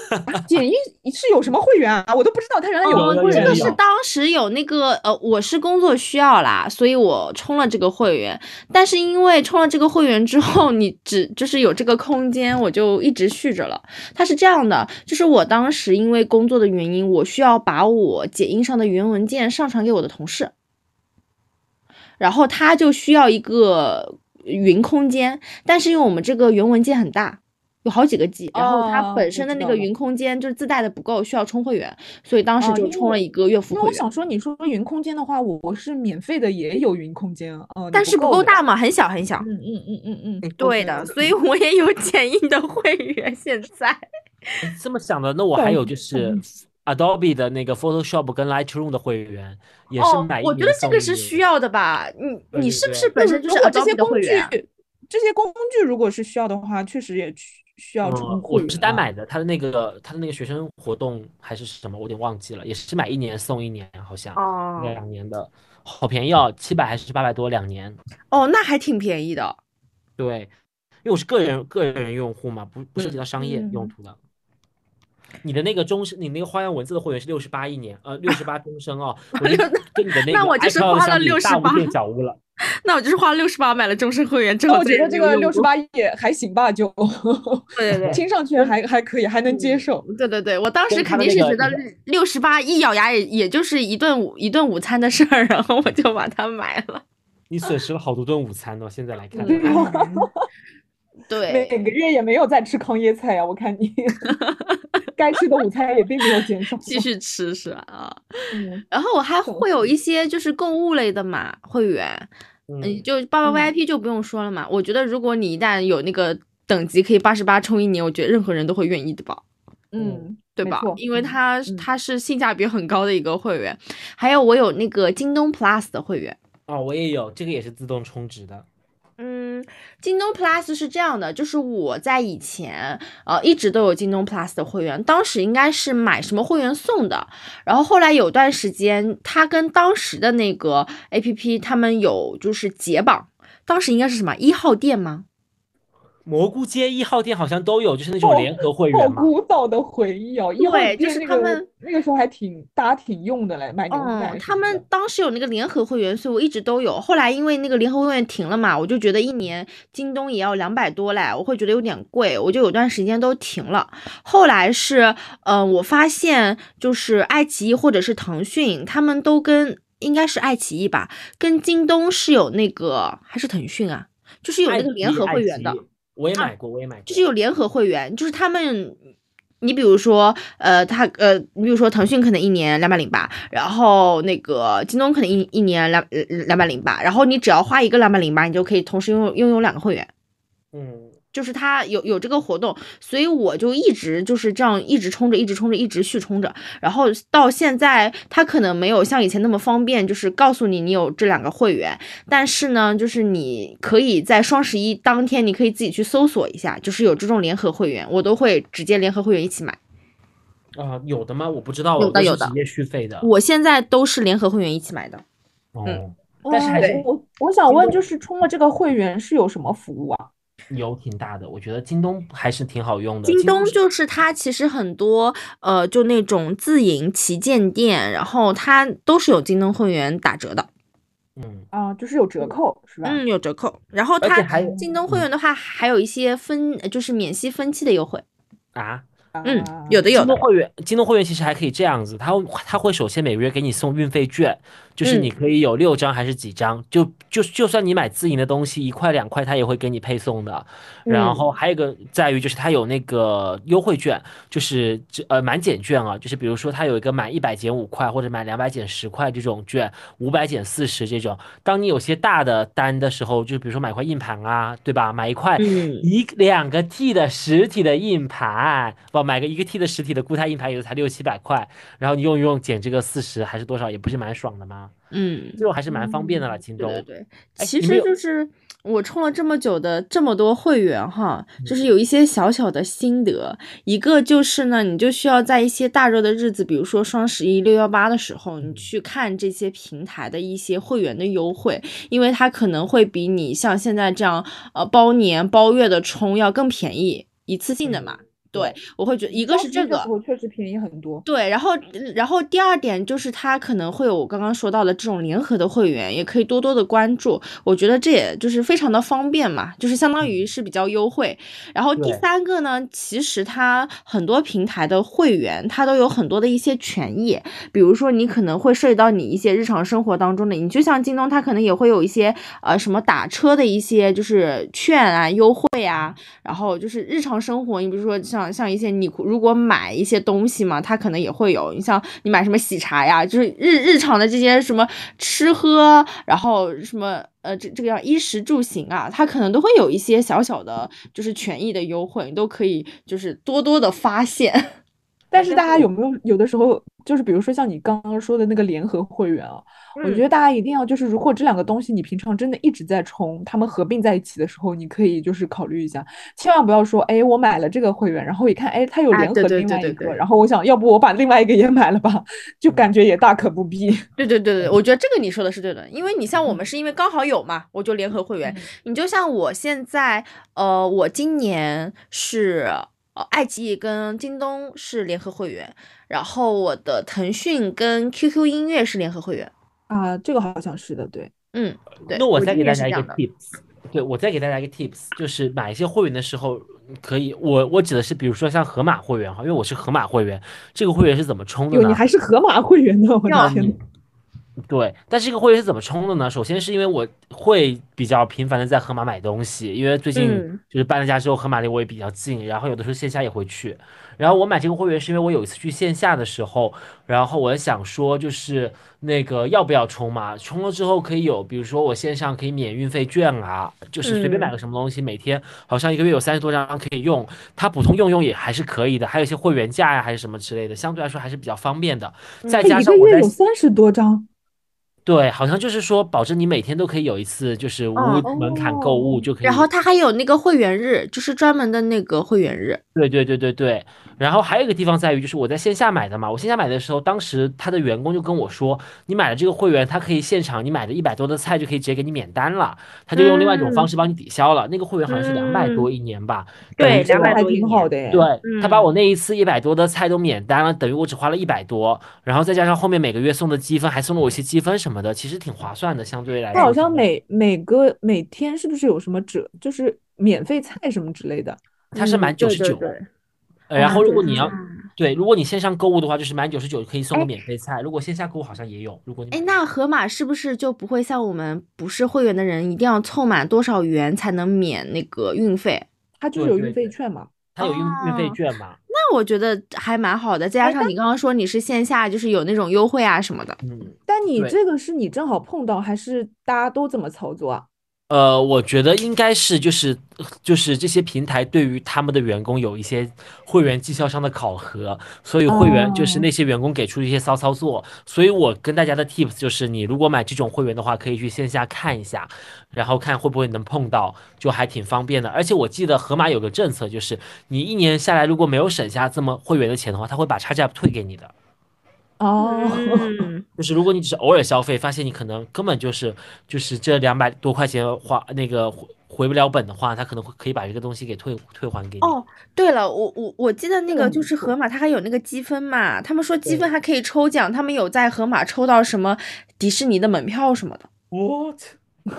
啊，剪映是有什么会员啊？我都不知道它原来有哦有会员有这个是当时有那个呃，我是工作需要啦，所以我充了这个会员。但是因为充了这个会员之后，你只就是有这个空间，我就一直续着了。它是这样的，就是我当时因为工作的原因，我需要把我剪映上的原文件上传给我的同事，然后它就需要一个云空间，但是因为我们这个原文件很大。有好几个 G，然后它本身的那个云空间就是自带的不够，需要充会员，所以当时就充了一个月付会员。因为我想说，你说云空间的话，我我是免费的，也有云空间啊，哦，但是不够大嘛，很小很小。嗯嗯嗯嗯嗯，对的，所以我也有 剪映的会员。现在这么想的，那我还有就是。Adobe 的那个 Photoshop 跟 Lightroom 的会员也是哦买，一我觉得这个是需要的吧？你你是不是本身就是这些 Adobe 的工具会员啊？，这些工具如果是需要的话，确实也需需要充嗯，会员我是单啊买的，他的那个他的那个学生活动还是什么，我有点忘记了，也是买一年送一年，好像哦两年的，好便宜哦，七百还是八百多两年。哦，那还挺便宜的。对，因为我是个人个人用户嘛，不不涉及到商业用嗯途的。你的那个终身，你那个花样文字的会员是六十八一年，呃，六十八终身哦，我就跟你的那个那我就是花了相比大无68垫脚屋了。那我就是花了六十八买了终身会员 之那后，我觉得这个六十，八也还行吧，就对对对听上去还还可以，还能接受。对对对，我当时肯定是觉得六十八一咬牙也也就是一顿午一顿午餐的事儿，然后我就把它买了。你损失了好多顿午餐哦，现在来看。嗯对，每个月也没有在吃糠椰菜呀、我看你 该吃的午餐也并没有减少。继续吃是吧？啊，嗯，然后我还会有一些就是购物类的嘛会员，嗯，嗯，就八八嗯 VIP 就不用说了嘛。我觉得如果你一旦有那个等级可以八十八充一年，我觉得任何人都会愿意的吧。嗯，对吧？因为嗯它嗯它是性价比很高的一个会员，还有我有那个京东 Plus 的会员，哦，我也有，这个也是自动充值的。京东 Plus 是这样的，就是我在以前呃一直都有京东 Plus 的会员，当时应该是买什么会员送的，然后后来有段时间它跟当时的那个 APP 他们有就是解绑，当时应该是什么一号店吗？蘑菇街一号店好像都有，就是那种联合会员嘛。古早的回忆哦，一号对就店那个是他们那个时候还挺大家挺用的嘞，买牛奶嗯，什么的他们当时有那个联合会员，所以我一直都有。后来因为那个联合会员停了嘛，我就觉得一年京东也要两百多嘞，我会觉得有点贵，我就有段时间都停了。后来是，嗯、我发现就是爱奇艺或者是腾讯，他们都跟应该是爱奇艺吧，跟京东是有那个还是腾讯啊，就是有那个联合会员的。我也买过，我也买过。就是有联合会员，就是他们，你比如说，呃，他呃，你比如说腾讯可能一年两百零八，然后那个京东可能一一年两呃两百零八，然后你只要花一个两百零八，你就可以同时拥有拥有两个会员，嗯，就是他有有这个活动，所以我就一直就是这样一直充着，一直充着，一直续充着，然后到现在他可能没有像以前那么方便，就是告诉你你有这两个会员，但是呢，就是你可以在双十一当天，你可以自己去搜索一下，就是有这种联合会员，我都会直接联合会员一起买。啊，有的吗？我不知道，有的有的直接续费的。我现在都是联合会员一起买的。哦，哦但是还是我我想问，就是充了这个会员是有什么服务啊？有挺大的，我觉得京东还是挺好用的。京东就是它其实很多呃，就那种自营旗舰店，然后它都是有京东会员打折的。嗯，啊，就是有折扣是吧？嗯，有折扣。然后它京东会员的话，还有一些分，呃就是免息分期的优惠。啊，嗯啊，有的有的京东。会员，京东会员其实还可以这样子，它会它会首先每个月给你送运费券，就是嗯你可以有六张还是几张，就就就算你买自营的东西一块两块，它也会给你配送的。然嗯后还有一个在于就是它有那个优惠券，就是呃满减券啊，就是比如说它有一个满一百减五块或者满两百减十块这种券，五百减四十这种。当你有些大的单的时候，就比如说买块硬盘啊，对吧？买一块嗯一两个 T 的实体的硬盘，不买个一个 T 的实体的固态硬盘，有的才六七百块，然后你用一用减这个四十还是多少，也不是蛮爽的吗？嗯，就还是蛮方便的啦，京东。对对对，其实就是我充了这么久的这么多会员哈，就是有一些小小的心得。一个就是呢，你就需要在一些大热的日子，比如说双十一、六幺八的时候，你去看这些平台的一些会员的优惠，因为它可能会比你像现在这样呃包年包月的充要更便宜，一次性的嘛。对，我会觉得一个是这个确实便宜很多。对，然后，然后第二点就是它可能会有我刚刚说到的这种联合的会员，也可以多多的关注。我觉得这也就是非常的方便嘛，就是相当于是比较优惠。然后第三个呢，其实它很多平台的会员，它都有很多的一些权益，比如说你可能会涉及到你一些日常生活当中的，你就像京东，它可能也会有一些呃什么打车的一些就是券啊、优惠啊，然后就是日常生活，你比如说像像一些你如果买一些东西嘛，它可能也会有。你像你买什么喜茶呀，就是日日常的这些什么吃喝，然后什么呃这这个叫衣食住行啊，它可能都会有一些小小的就是权益的优惠，你都可以就是多多的发现。但是大家有没有有的时候，就是比如说像你刚刚说的那个联合会员啊，我觉得大家一定要就是，如果这两个东西你平常真的一直在充，他们合并在一起的时候，你可以就是考虑一下，千万不要说，哎，我买了这个会员，然后一看，哎，它有联合另外一个，对对对然后我想要不我把另外一个也买了吧，就感觉也大可不必。对对对对，我觉得这个你说的是对的，因为你像我们是因为刚好有嘛，我就联合会员。你就像我现在，呃，我今年是呃爱奇艺跟京东是联合会员，然后我的腾讯跟 QQ 音乐是联合会员。啊，这个好像是的，对，嗯，对。那我再给大家一个 tips，对我再给大家一个 tips，就是买一些会员的时候，可以，我我指的是，比如说像盒马会员哈，因为我是盒马会员，这个会员是怎么充的哟，呢？你还是盒马会员呢，我要的天呐。对，但是这个会员是怎么充的呢？首先是因为我会比较频繁的在盒马买东西，因为最近嗯就是搬了家之后，盒马离我也比较近，然后有的时候线下也会去。然后我买这个会员是因为我有一次去线下的时候，然后我想说就是那个要不要充嘛？充了之后可以有，比如说我线上可以免运费券啊，就是随便买嗯个什么东西，每天好像一个月有三十多张可以用，它普通用用也还是可以的，还有一些会员价呀、还是什么之类的，相对来说还是比较方便的。再加上我有三十多张，对，好像就是说保证你每天都可以有一次就是无嗯门槛购物哦就可以。然后它还有那个会员日，就是专门的那个会员日。对对对对对，然后还有一个地方在于，就是我在线下买的嘛，我线下买的时候，当时他的员工就跟我说，你买了这个会员，他可以现场你买的一百多的菜就可以直接给你免单了，他就用另外一种方式帮你抵消了。那个会员好像是两百多一年吧，对200是我还多一年挺好的。对他把嗯我那一次一百多的菜都免单了，等于我只花了一百多，然后再加上后面每个月送的积分，还送了我一些积分什么的，其实挺划算的，相对来说。它好像每每个每天是不是有什么折，就是免费菜什么之类的？它是满嗯九十九，呃然后如果你要啊对，如果你线上购物的话，就是满九十九可以送个哎免费菜，如果线下购物好像也有，如果你哎，那盒马是不是就不会像我们不是会员的人，一定要凑满多少元才能免那个运费？它就是有运费对对对券嘛。它有运运费哦券嘛？那我觉得还蛮好的，再加哎上你刚刚说你是线下，就是有那种优惠啊什么的。嗯，但你这个是你正好碰到，还是大家都这么操作啊？呃，我觉得应该是就是就是这些平台对于他们的员工有一些会员绩效上的考核，所以会员就是哦那些员工给出一些骚操作，所以我跟大家的 tips 就是，你如果买这种会员的话，可以去线下看一下，然后看会不会能碰到，就还挺方便的。而且我记得盒马有个政策，就是你一年下来如果没有省下这么会员的钱的话，他会把差价退给你的。哦，嗯，就是如果你只是偶尔消费，发现你可能根本就是就是这两百多块钱花那个回回不了本的话，他可能会可以把这个东西给退退还给你。哦，对了，我我我记得那个个就是盒马，它还有那个积分嘛，他们说积分还可以抽奖，他们有在盒马抽到什么迪士尼的门票什么的。What？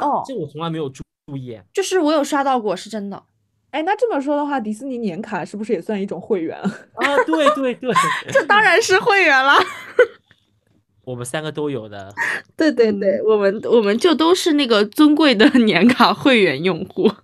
哦，这我从来没有注注意。就是我有刷到过，是真的。哎，那这么说的话，迪士尼年卡是不是也算一种会员？啊，对对对，这当然是会员了。我们三个都有的。对对对，我们我们就都是那个尊贵的年卡会员用户，对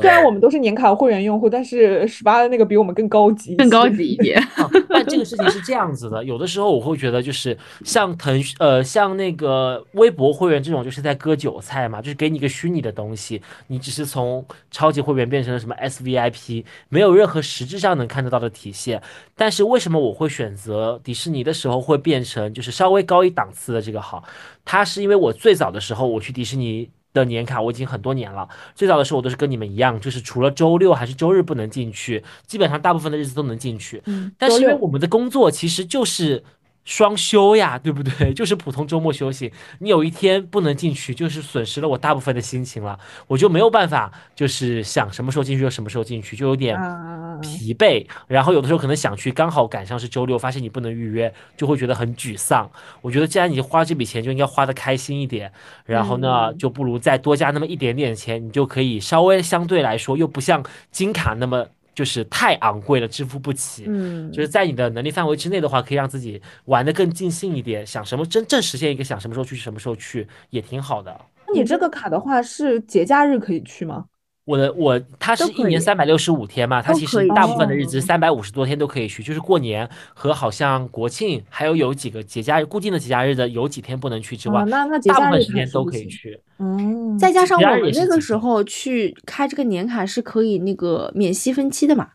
虽然我们都是年卡会员用户，但是十八的那个比我们更高级，更高级一。点。啊但这个事情是这样子的，有的时候我会觉得，就是像腾讯呃，像那个微博会员这种，就是在割韭菜嘛，就是给你一个虚拟的东西，你只是从超级会员变成了什么 SVIP，没有任何实质上能看得到的体现。但是为什么我会选择迪士尼的时候会变成就是稍微高一档次的这个好？它是因为我最早的时候我去迪士尼。的年卡我已经很多年了，最早的时候我都是跟你们一样，就是除了周六还是周日不能进去，基本上大部分的日子都能进去。嗯，但是因为我们的工作其实就是双休呀，对不对？就是普通周末休息，你有一天不能进去，就是损失了我大部分的心情了，我就没有办法，就是想什么时候进去就什么时候进去，就有点啊，疲惫。然后有的时候可能想去，刚好赶上是周六，发现你不能预约，就会觉得很沮丧。我觉得既然你花这笔钱，就应该花的开心一点，然后呢，嗯就不如再多加那么一点点钱，你就可以稍微相对来说又不像金卡那么就是太昂贵了，支付不起。嗯，就是在你的能力范围之内的话，可以让自己玩的更尽兴一点，想什么真正实现一个想什么时候去什么时候去，也挺好的。那你这个卡的话是节假日可以去吗？我的我它是一年三百六十五天嘛，它其实大部分的日哦子三百五十多天都可以去，就是过年和好像国庆还有有几个节假日固定的节假日的有几天不能去之外啊，，那那节大部分时间都。可以去。嗯，再加上我们那个时候去开这个年卡是可以那个免息分期的嘛，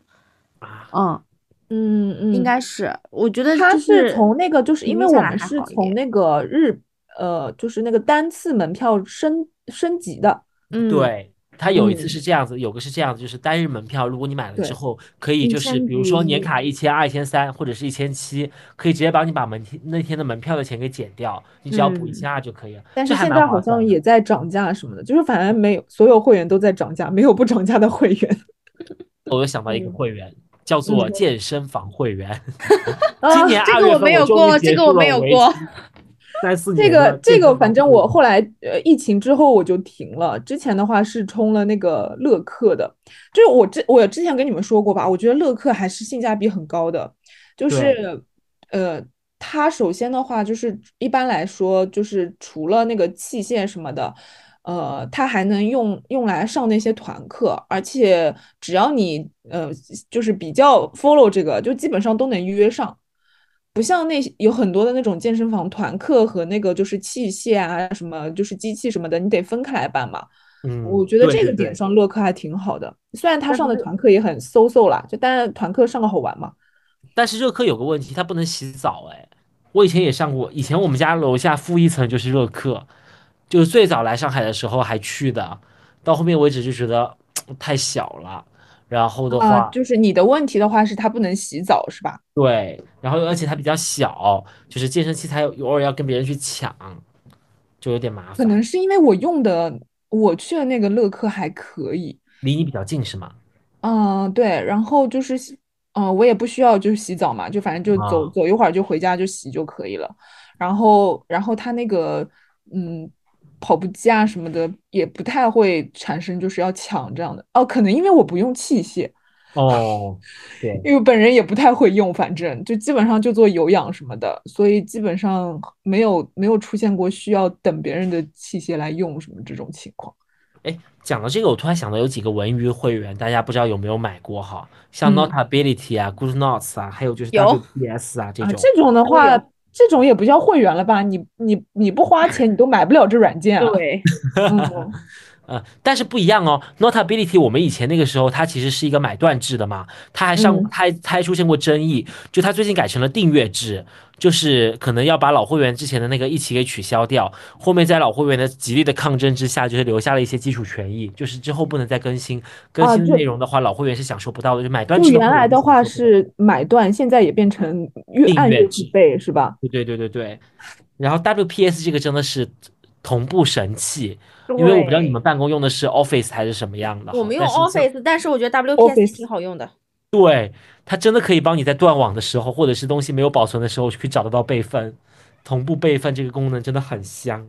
啊，嗯，嗯嗯，应该是，我觉得它就是从那个，就是因为我们是从那个日，呃，就是那个单次门票升升级的。嗯，对。它有一次嗯是这样子，有个是这样子，就是单日门票，如果你买了之后，可以就是比如说年卡一千二、一千三或者是一千七，可以直接帮你把门天那天的门票的钱给减掉，你只要补一嗯千二就可以了。但是现在好像也在涨价什么的，就是反正没有所有会员都在涨价，没有不涨价的会员。我又想到一个嗯会员，叫做嗯健身房会员。啊今年二月份这个我没有过这个我没有过 这个这个，反正我后来呃疫情之后我就停了。之前的话是充了那个乐客的，就是我之我之前跟你们说过吧，我觉得乐客还是性价比很高的，就是呃，它首先的话就是一般来说就是除了那个器械什么的。呃，它还能用用来上那些团课，而且只要你呃，就是比较 follow 这个，就基本上都能预约上。不像那些有很多的那种健身房团课和那个就是器械啊什么就是机器什么的，你得分开来办嘛。嗯，我觉得这个点上乐课还挺好的，虽然他上的团课也很 so so 啦，就但是团课上个好玩嘛。但是热课有个问题，它不能洗澡哎。我以前也上过，以前我们家楼下负一层就是热客，就是最早来上海的时候还去的，到后面为止就觉得 太小了。然后的啊，话，就是你的问题的话是它不能洗澡是吧？对，然后而且它比较小，就是健身器材偶尔要跟别人去抢，就有点麻烦。可能是因为我用的，我去的那个乐客还可以，离你比较近是吗？嗯，对，然后就是洗嗯，我也不需要就是洗澡嘛，就反正就走啊，走一会儿就回家就洗就可以了。然后，然后它那个嗯，跑步机啊什么的也不太会产生就是要抢这样的。哦，可能因为我不用器械，哦，对，因为本人也不太会用，反正就基本上就做有氧什么的，所以基本上没有没有出现过需要等别人的器械来用什么这种情况。哎，讲到这个，我突然想到有几个文娱会员，大家不知道有没有买过哈？像嗯 Notability 啊、Good Notes 啊，还有就是 WPS 啊这啊，种。这种的话，有这种也不叫会员了吧？你你你不花钱，你都买不了这软件啊。对，嗯，呃，但是不一样哦，Notability 我们以前那个时候它其实是一个买断制的嘛，它还上嗯它还它还出现过争议，就它最近改成了订阅制，就是可能要把老会员之前的那个一起给取消掉，后面在老会员的极力的抗争之下，就是留下了一些基础权益，就是之后不能再更新，更新内容的话，老会员是享受不到的，就买断就原来的话是买断，现在也变成月订按月几倍是吧？对对对对对，然后 WPS 这个真的是同步神器，因为我不知道你们办公用的是 Office 还是什么样的，我们用但是像 Office，但是我觉得 WPS 挺好用的。对，它真的可以帮你在断网的时候，或者是东西没有保存的时候，去找得到备份，同步备份这个功能真的很香。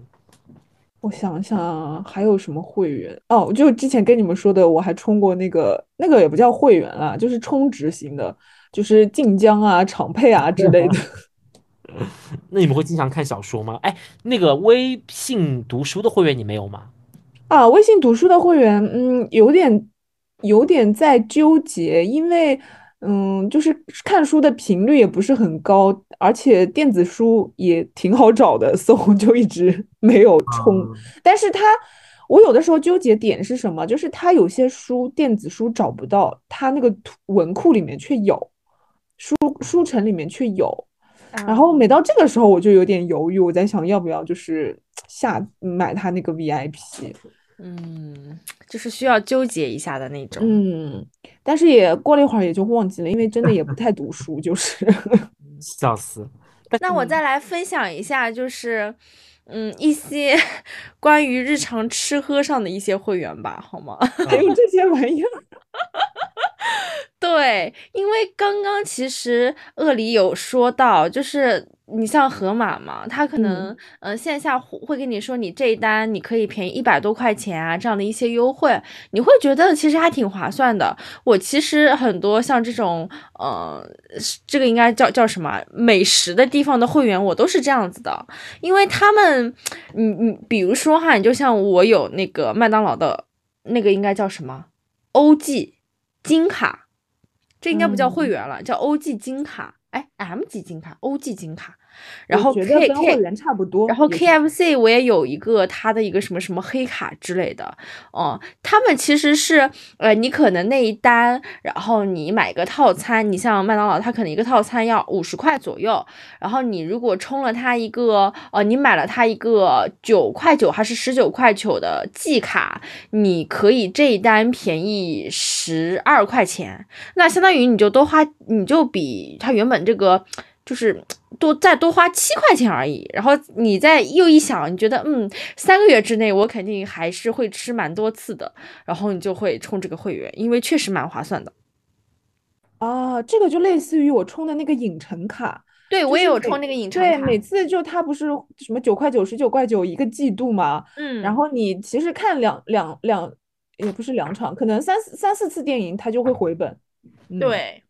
我想想啊还有什么会员？哦，就之前跟你们说的，我还充过那个那个也不叫会员啦，就是充值型的，就是晋江啊、长佩啊之类的。那你们会经常看小说吗？哎，那个微信读书的会员你没有吗？啊，微信读书的会员，嗯，有点有点在纠结，因为嗯，就是看书的频率也不是很高，而且电子书也挺好找的，所以我就一直没有冲。嗯但是它，我有的时候纠结点是什么？就是它有些书电子书找不到，它那个图文库里面却有，书书城里面却有。然后每到这个时候，我就有点犹豫，我在想要不要就是下买它那个 VIP。嗯，就是需要纠结一下的那种。嗯，但是也过了一会儿也就忘记了，因为真的也不太读书，就是。笑死！那我再来分享一下，就是，嗯，一些 关于日常吃喝上的一些会员吧，好吗？还有这些玩意儿。对，因为刚刚其实鳄梨有说到，就是你像盒马嘛，它可能呃线下会会跟你说你这一单你可以便宜一百多块钱啊，这样的一些优惠，你会觉得其实还挺划算的。我其实很多像这种呃，这个应该叫叫什么美食的地方的会员，我都是这样子的，因为他们，你你比如说哈，你就像我有那个麦当劳的那个应该叫什么欧记金卡。这应该不叫会嗯员了，叫欧 G 金卡，哎，M 级金卡，O G 金卡，然后 K K，员差不多。然后 KFC 我也有一个它的一个什么什么黑卡之类的，哦、他们其实是呃，你可能那一单，然后你买个套餐，你像麦当劳，它可能一个套餐要五十块左右，然后你如果充了它一个，呃，你买了它一个九块九还是十九块九的季卡，你可以这一单便宜十二块钱，那相当于你就多花，你就比它原本这个就是多再多花七块钱而已。然后你再又一想，你觉得嗯，三个月之内我肯定还是会吃蛮多次的，然后你就会充这个会员，因为确实蛮划算的。啊，这个就类似于我充的那个影城卡，对，我也有充那个影城卡对，每次就它不是什么九块九、十九块九一个季度嘛，嗯，然后你其实看两两两，也不是两场，可能三四三四次电影，它就会回本。嗯，对。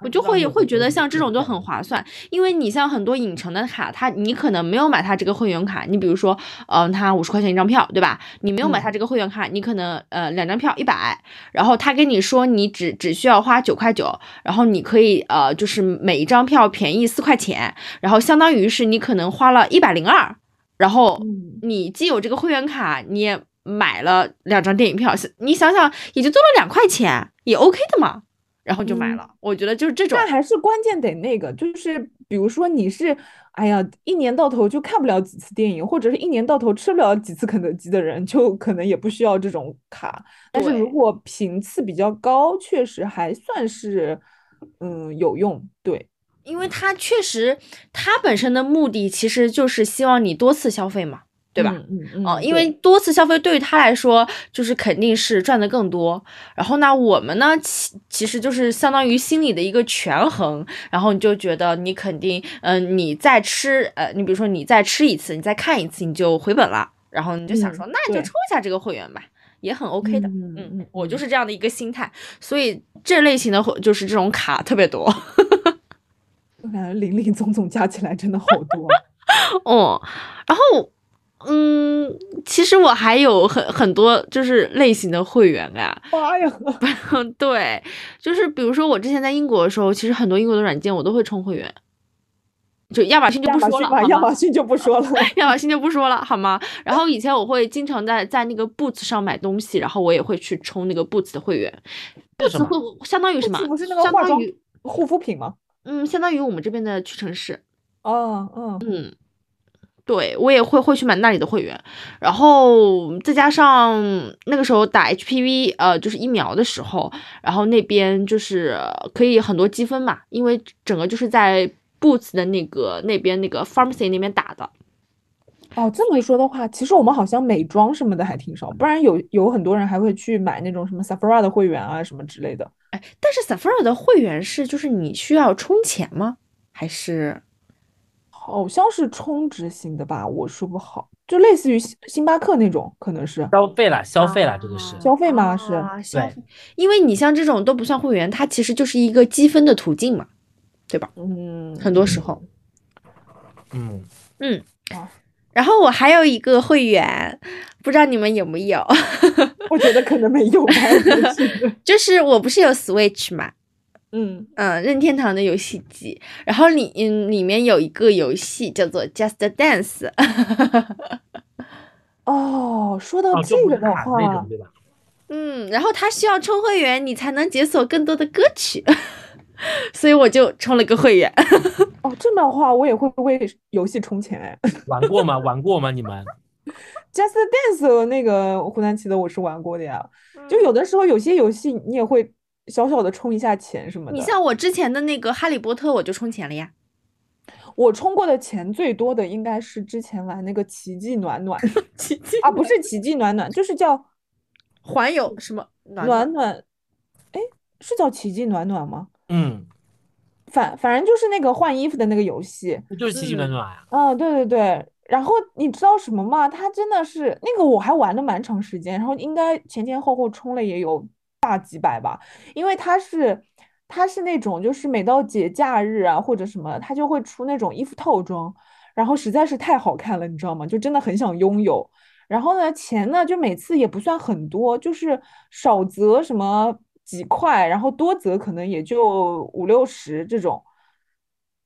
我就会会觉得像这种就很。划算，因为你像很多影城的卡，它你可能没有买它这个会员卡，你比如说，嗯、它五十块钱一张票，对吧？你没有买它这个会员卡，你可能呃两张票一百，然后他跟你说你只只需要花九块九，然后你可以呃就是每一张票便宜四块钱，然后相当于是你可能花了一百零二，然后嗯，你既有这个会员卡，你也买了两张电影票，你想想也就多了两块钱，也 OK 的嘛。然后就买嗯了。我觉得就是这种但还是关键得那个，就是比如说你是，哎呀，一年到头就看不了几次电影，或者是一年到头吃不了几次肯德基的人，就可能也不需要这种卡。但是如果频次比较高，确实还算是，嗯，有用。对，因为它确实，它本身的目的其实就是希望你多次消费嘛，对吧？嗯嗯嗯，哦，因为多次消费对于他来说，就是肯定是赚的更多。然后呢，我们呢，其其实就是相当于心理的一个权衡。然后你就觉得你肯定，嗯、你再吃，呃，你比如说你再吃一次，你再看一次，你就回本了。然后你就想嗯说，那你就对抽一下这个会员吧，也很 OK 的。嗯嗯嗯我就是这样的一个心态，所以这类型的会就是这种卡特别多。我感觉零零总总加起来真的好多。哦，然后，嗯，其实我还有很很多就是类型的会员啊，妈呀！对，就是比如说我之前在英国的时候，其实很多英国的软件我都会充会员，就亚马逊就不说了，亚马逊就不说了。亚马逊就不说了，好吗？然后以前我会经常在在那个 Boots 上买东西，然后我也会去充那个 Boots 的会员。Boots 会相当于什么不是那个相化妆当于护肤品吗？嗯，相当于我们这边的屈臣氏。哦，嗯，嗯，对我也会会去买那里的会员，然后再加上那个时候打 HPV 呃就是疫苗的时候，然后那边就是可以很多积分嘛，因为整个就是在 Boots 的那个那边那个 pharmacy 那边打的。哦，这么一说的话，其实我们好像美妆什么的还挺少，不然有有很多人还会去买那种什么 Sephora 的会员啊什么之类的。哎，但是 Sephora 的会员是就是你需要充钱吗？还是好像是充值型的吧，我说不好，就类似于星星巴克那种，可能是消费了，消费了，这个是。消费吗？是，啊消对费？因为你像这种都不算会员，它其实就是一个积分的途径嘛，对吧？嗯，很多时候。嗯，嗯啊，然后我还有一个会员，不知道你们有没有？我觉得可能没有吧，就是我不是有 Switch 嘛，嗯，嗯，任天堂的游戏机，然后里嗯里面有一个游戏叫做 Just Dance，哦，说到哦，这个的话种，对吧？嗯，然后它需要充会员，你才能解锁更多的歌曲，所以我就充了个会员。哦，这么的话我也会为游戏充钱哎。玩过吗？玩过吗？你们？Just Dance 那个湖南棋的我是玩过的呀，就有的时候有些游戏你也会小小的充一下钱什么的。你像我之前的那个哈利波特，我就充钱了呀。我充过的钱最多的应该是之前玩那个奇迹暖暖 奇迹啊，不是奇迹暖暖，就是叫环游什么暖暖暖，哎，是叫奇迹暖暖吗？嗯，反反正就是那个换衣服的那个游戏。就是奇迹暖暖呀。啊，对对对。然后你知道什么吗？它真的是那个我还玩了蛮长时间，然后应该前前后后充了也有大几百吧，因为它是它是那种就是每到节假日啊或者什么，它就会出那种衣服套装，然后实在是太好看了，你知道吗？就真的很想拥有。然后呢，钱呢就每次也不算很多，就是少则什么几块，然后多则可能也就五六十这种。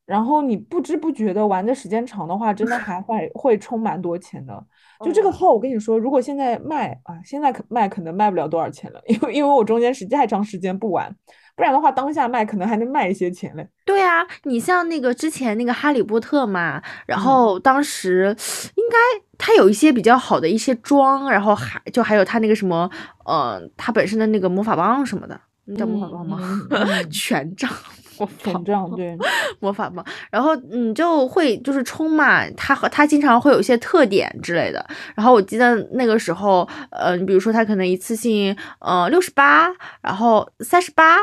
然后你不知不觉的玩的时间长的话，真的还会会充蛮多钱的。就这个哦号，我跟你说，如果现在卖啊，现在可卖可能卖不了多少钱了，因为因为我中间是太长时间不玩，不然的话当下卖可能还能卖一些钱嘞。对啊，你像那个之前那个哈利波特嘛，然嗯后当时应该它有一些比较好的一些装，然后还就还有它那个什么，呃，它本身的那个魔法棒什么的，那叫魔法棒吗？嗯嗯嗯权杖魔法权杖对，魔法棒，然后你就会就是充嘛，他和他经常会有一些特点之类的。然后我记得那个时候，呃，你比如说他可能一次性呃六十八，然后三十八，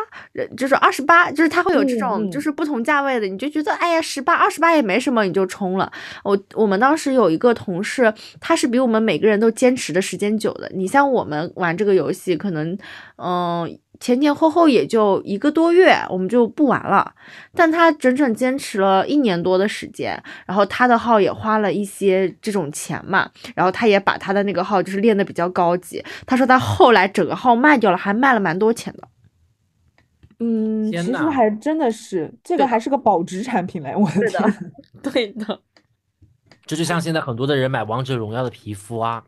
就是二十八，就是他会有这种就是不同价位的，你就觉得哎呀十八二十八也没什么，你就充了。我我们当时有一个同事，他是比我们每个人都坚持的时间久的。你像我们玩这个游戏，可能嗯。前前后后也就一个多月，我们就不玩了。但他整整坚持了一年多的时间，然后他的号也花了一些这种钱嘛，然后他也把他的那个号就是练得比较高级。他说他后来整个号卖掉了，还卖了蛮多钱的。嗯，其实还真的是这个还是个保值产品嘞，我的天，对的，这就像现在很多的人买王者荣耀的皮肤啊，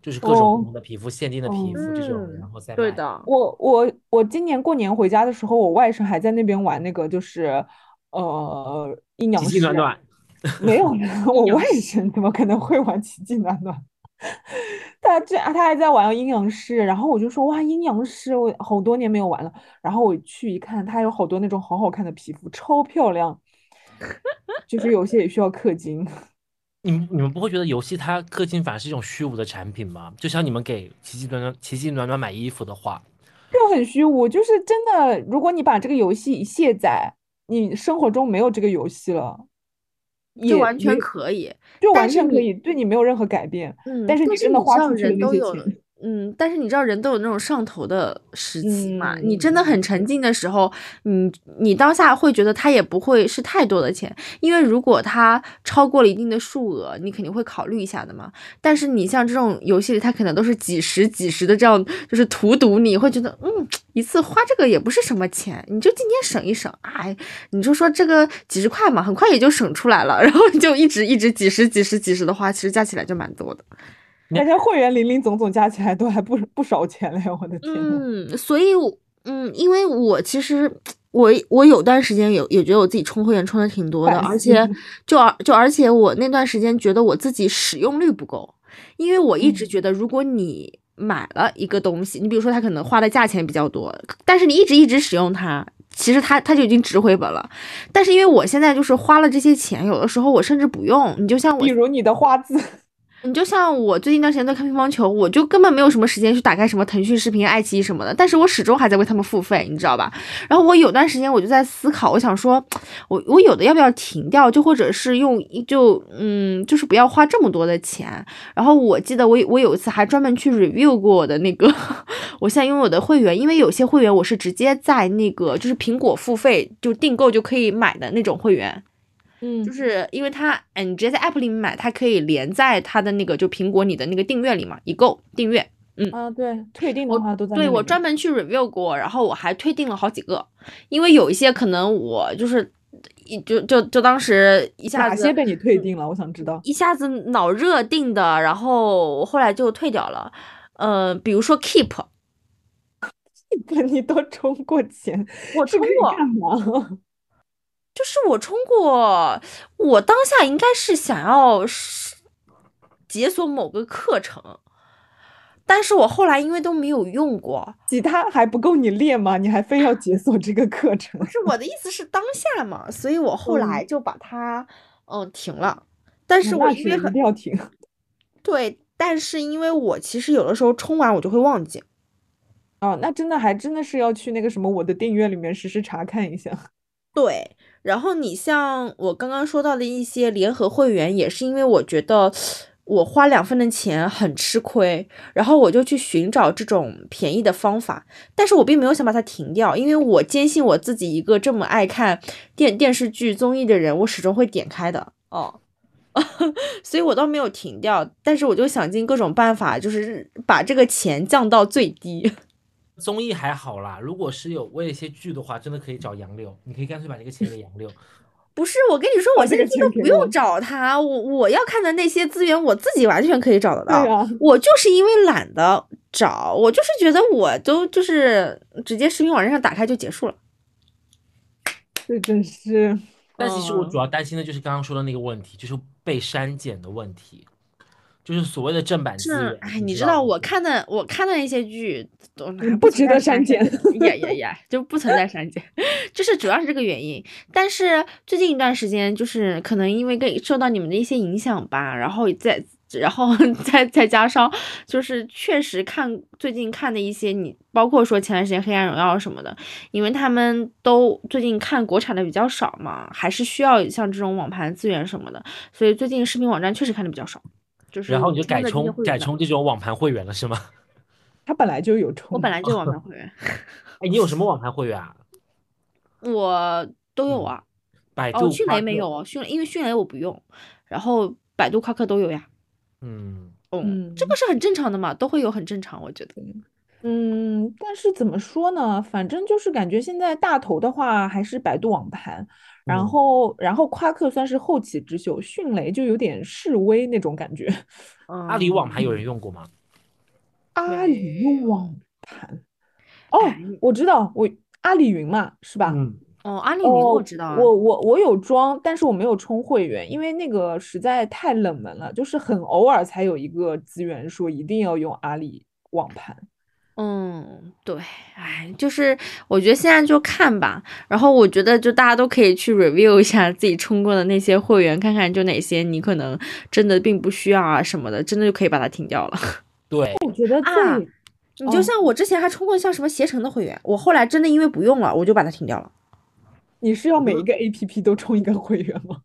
就是各种不哦同的皮肤、限定的皮肤这种，嗯然后再卖。对的，我我我今年过年回家的时候，我外甥还在那边玩那个，就是呃阴阳奇迹师。暖暖，没有，我外甥怎么可能会玩奇迹暖暖？他这他还在玩阴阳师，然后我就说哇，阴阳师我好多年没有玩了。然后我去一看，他有好多那种好好看的皮肤，超漂亮。就是有些也需要氪金。你们你们不会觉得游戏它氪金反而是一种虚无的产品吗？就像你们给奇迹暖暖、奇迹暖暖买衣服的话，就很虚无，就是真的，如果你把这个游戏一卸载，你生活中没有这个游戏了，也就完全可以。就完全可以，对你没有任何改变。嗯，但是你真的花出去的那些钱，嗯，但是你知道人都有那种上头的时期嘛？你真的嗯很沉浸的时候，你你当下会觉得它也不会是太多的钱，因为如果它超过了一定的数额，你肯定会考虑一下的嘛。但是你像这种游戏里，它可能都是几十几十的这样，就是荼毒你，会觉得嗯，一次花这个也不是什么钱，你就今天省一省，哎，你就说这个几十块嘛，很快也就省出来了，然后你就一直一直几十几十几十的花，其实加起来就蛮多的。大家会员零零总总加起来都还不不少钱嘞，我的天呐。嗯，所以我，嗯，因为我其实我我有段时间有也觉得我自己充会员充的挺多的，而且就而就而且我那段时间觉得我自己使用率不够，因为我一直嗯觉得如果你买了一个东西，你比如说它可能花的价钱比较多，但是你一直一直使用它。其实它它就已经值回本了，但是因为我现在就是花了这些钱，有的时候我甚至不用。你就像我比如你的花字，你就像我最近一段时间在看乒乓球，我就根本没有什么时间去打开什么腾讯视频、爱奇艺什么的，但是我始终还在为他们付费，你知道吧？然后我有段时间我就在思考，我想说，我我有的要不要停掉，就或者是用就嗯，就是不要花这么多的钱。然后我记得我我有一次还专门去 review 过我的那个 我现在拥有的会员，因为有些会员我是直接在那个就是苹果付费就订购就可以买的那种会员。嗯就是因为它，哎，你直接在 App 里面买，它可以连在它的那个就苹果你的那个订阅里嘛，已购订阅。嗯啊，对，退订的话都在对我专门去 review 过，然后我还退订了好几个，因为有一些可能我就是一就就就当时一下子哪些被你退订了？我想知道。一下子脑热订的，然后我后来就退掉了。呃，比如说 Keep，你都充过钱，我充过，干嘛？就是我充过，我当下应该是想要是解锁某个课程，但是我后来因为都没有用过，吉他还不够你练吗？你还非要解锁这个课程不？是我的意思是当下嘛，所以我后来就把它嗯停了。但是我因为很定要停。对，但是因为我其实有的时候充完我就会忘记。哦，那真的还真的是要去那个什么我的订阅里面实时查看一下。对，然后你像我刚刚说到的一些联合会员，也是因为我觉得我花两份的钱很吃亏，然后我就去寻找这种便宜的方法，但是我并没有想把它停掉，因为我坚信我自己一个这么爱看电电视剧综艺的人，我始终会点开的哦。所以我倒没有停掉，但是我就想尽各种办法，就是把这个钱降到最低。综艺还好啦，如果是有为了一些剧的话，真的可以找杨柳，你可以干脆把这个钱给杨柳。不是，我跟你说，我现在真的不用找他，我我要看的那些资源，我自己完全可以找得到。啊，我就是因为懒得找，我就是觉得我都就是直接视频网站上打开就结束了。这真是但其实我嗯主要担心的就是刚刚说的那个问题，就是被删减的问题，就是所谓的正版资是源。，哎，你知道我看的我看的那些剧都不值得删减呀呀呀，就不存在删减，就是主要是这个原因。但是最近一段时间，就是可能因为跟受到你们的一些影响吧，然后再然后 再再加上就是确实看最近看的一些你，包括说前段时间《黑暗荣耀》什么的，因为他们都最近看国产的比较少嘛，还是需要像这种网盘资源什么的，所以最近视频网站确实看的比较少。就是然后你就改充改充这种网盘会员了是吗？他本来就有充，我本来就有网盘 会员，哎，你有什么网盘会员啊？我都有嗯啊。百度、哦，迅雷没有。哦，迅雷因为迅雷我不用，然后百度、夸克都有呀。嗯，嗯，这嗯个是很正常的嘛，都会有，很正常，我觉得。嗯，但是怎么说呢？反正就是感觉现在大头的话还是百度网盘，然嗯后然后夸克算是后起之秀，迅雷就有点示威那种感觉。阿里网盘有人嗯用过吗？阿里网盘，哦哎，我知道，我阿里云嘛，是吧？嗯，哦，阿里云哦，我知道啊。我我我有装，但是我没有充会员，因为那个实在太冷门了，就是很偶尔才有一个资源说一定要用阿里网盘。嗯，对，哎，就是我觉得现在就看吧，然后我觉得就大家都可以去 review 一下自己充过的那些会员，看看就哪些你可能真的并不需要啊什么的，真的就可以把它停掉了。对，我觉得最，啊你就哦像我之前还充过像什么携程的会员，我后来真的因为不用了，我就把它停掉了。你是要每一个 APP 都充一个会员吗？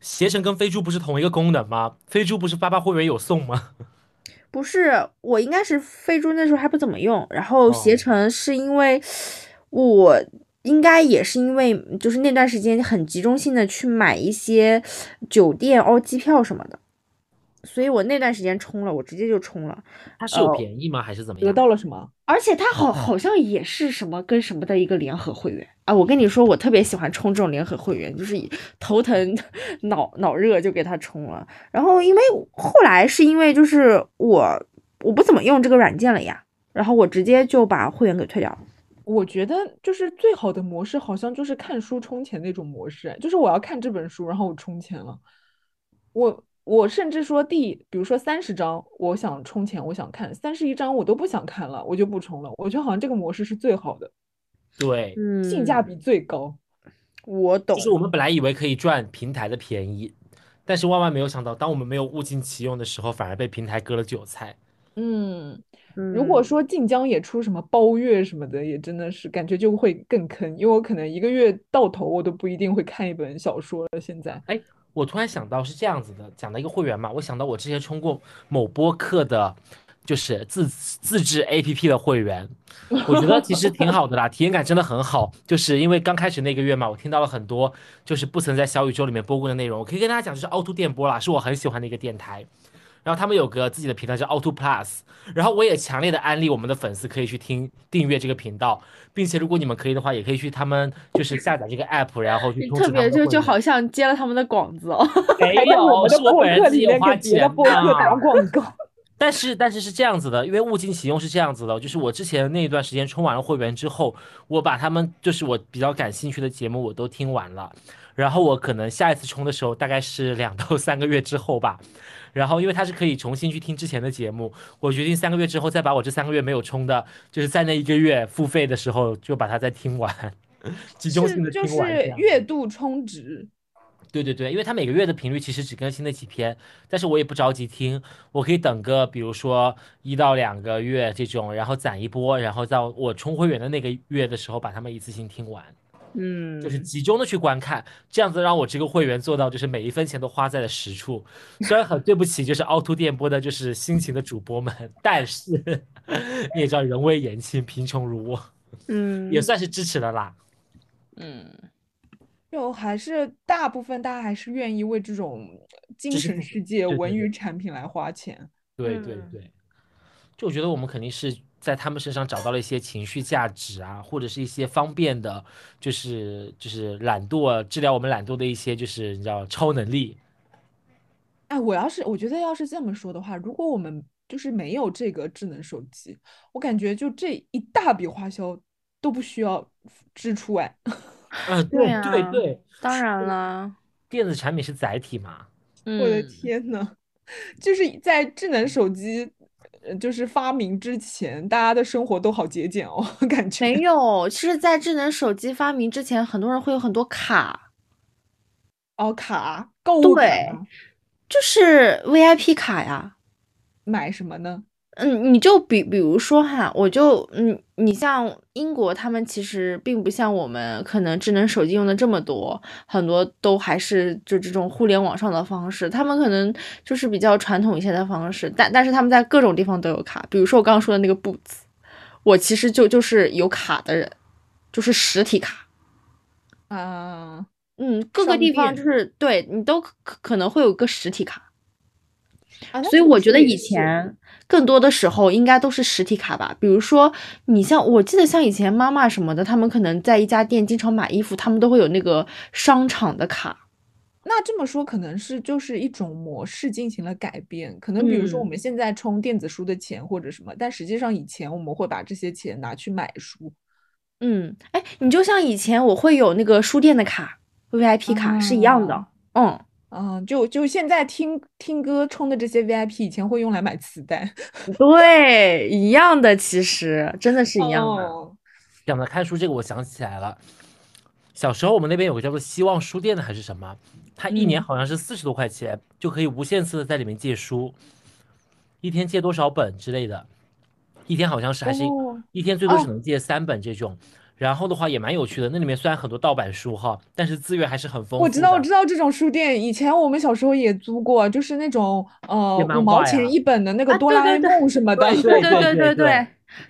携程跟飞猪不是同一个功能吗？飞猪不是八八会员有送吗？不是，我应该是飞猪那时候还不怎么用，然后携哦程是因为我应该也是因为就是那段时间很集中性的去买一些酒店哦机票什么的，所以我那段时间充了，我直接就充了，它是有哦便宜吗？还是怎么得？到了什么？而且它好 好像也是什么跟什么的一个联合会员啊！我跟你说，我特别喜欢充这种联合会员，就是以头疼脑脑热就给它充了。然后因为后来是因为就是我我不怎么用这个软件了呀，然后我直接就把会员给退掉了。我觉得就是最好的模式，好像就是看书充钱那种模式，就是我要看这本书，然后我充钱了。我我甚至说第，比如说三十章，我想充钱，我想看三十一章，我都不想看了，我就不充了。我觉得好像这个模式是最好的，对，嗯，性价比最高。我懂就。是我们本来以为可以赚平台的便宜，但是万万没有想到，当我们没有物尽其用的时候，反而被平台割了韭菜。嗯，如果嗯说晋江也出什么包月什么的，也真的是感觉就会更坑，因为我可能一个月到头我都不一定会看一本小说了。现在，哎，我突然想到是这样子的，讲到一个会员嘛，我想到我之前充过某播客的，就是自自制 APP 的会员，我觉得其实挺好的啦，体验感真的很好。就是因为刚开始那个月嘛，我听到了很多就是不曾在小宇宙里面播过的内容，我可以跟大家讲，就是凹凸电波啦，是我很喜欢的一个电台。然后他们有个自己的频道叫凹凸 Plus，然后我也强烈的安利我们的粉丝可以去听订阅这个频道，并且如果你们可以的话，也可以去他们就是下载这个 app，然后去你特别就就好像接了他们的广子哦。没有我有，们的是我播客里本人自己花面给别的钱播客打。广告。但是但是是这样子的，因为物尽其用是这样子的，就是我之前那一段时间充完了会员之后，我把他们就是我比较感兴趣的节目我都听完了，然后我可能下一次充的时候大概是两到三个月之后吧，然后因为它是可以重新去听之前的节目，我决定三个月之后再把我这三个月没有充的，就是在那一个月付费的时候就把它再听完，集中性的听完这样子。是月度充值，对对对，因为它每个月的频率其实只更新那几篇，但是我也不着急听，我可以等个比如说一到两个月这种，然后攒一波，然后到我充会员的那个月的时候把它们一次性听完，嗯，就是集中的去观看，这样子让我这个会员做到就是每一分钱都花在了实处。虽然很对不起，就是凹凸电波的就是辛勤的主播们，但是你也知道人微言轻，贫穷如我，嗯也算是支持了啦。嗯。就还是大部分大家还是愿意为这种精神世界、文娱产品来花钱。对对嗯对，就我觉得我们肯定是在他们身上找到了一些情绪价值啊，或者是一些方便的，就是就是懒惰治疗我们懒惰的一些，就是你知道超能力。哎，我要是我觉得要是这么说的话，如果我们就是没有这个智能手机，我感觉就这一大笔花销都不需要支出哎。嗯，对对对啊对，当然了，电子产品是载体嘛。我的嗯，天呐，就是在智能手机呃就是发明之前，大家的生活都好节俭哦，感觉。没有。其实，在智能手机发明之前，很多人会有很多卡，哦，卡，购物卡对就是 VIP 卡呀。买什么呢？嗯，你就比比如说哈，我就嗯，你像英国，他们其实并不像我们可能智能手机用的这么多，很多都还是就这种互联网上的方式，他们可能就是比较传统一些的方式，但但是他们在各种地方都有卡，比如说我刚刚说的那个 Boots，我其实就就是有卡的人，就是实体卡。啊，嗯，各个地方就是对你都可可能会有个实体卡，所以我觉得以前更多的时候应该都是实体卡吧。比如说，你像我记得像以前妈妈什么的，他们可能在一家店经常买衣服，他们都会有那个商场的卡。那这么说，可能是就是一种模式进行了改变。可能比如说我嗯们现在充电子书的钱或者什么，但实际上以前我们会把这些钱拿去买书。嗯，哎，你就像以前我会有那个书店的卡，VIP 卡是一样的。啊嗯，嗯，就就现在听听歌充的这些 VIP，以前会用来买磁带。对，一样的，其实真的是一样的。哦讲到看书这个，我想起来了，小时候我们那边有个叫做希望书店的还是什么，它一年嗯好像是四十多块钱，就可以无限次的在里面借书，一天借多少本之类的，一天好像是还是一哦一天最多只哦能借三本这种。然后的话也蛮有趣的，那里面虽然很多盗版书哈，但是资源还是很丰富。我知道，我知道这种书店，以前我们小时候也租过，就是那种呃五毛钱一本的那个啊哆啦 A 梦什么的。对对对对对对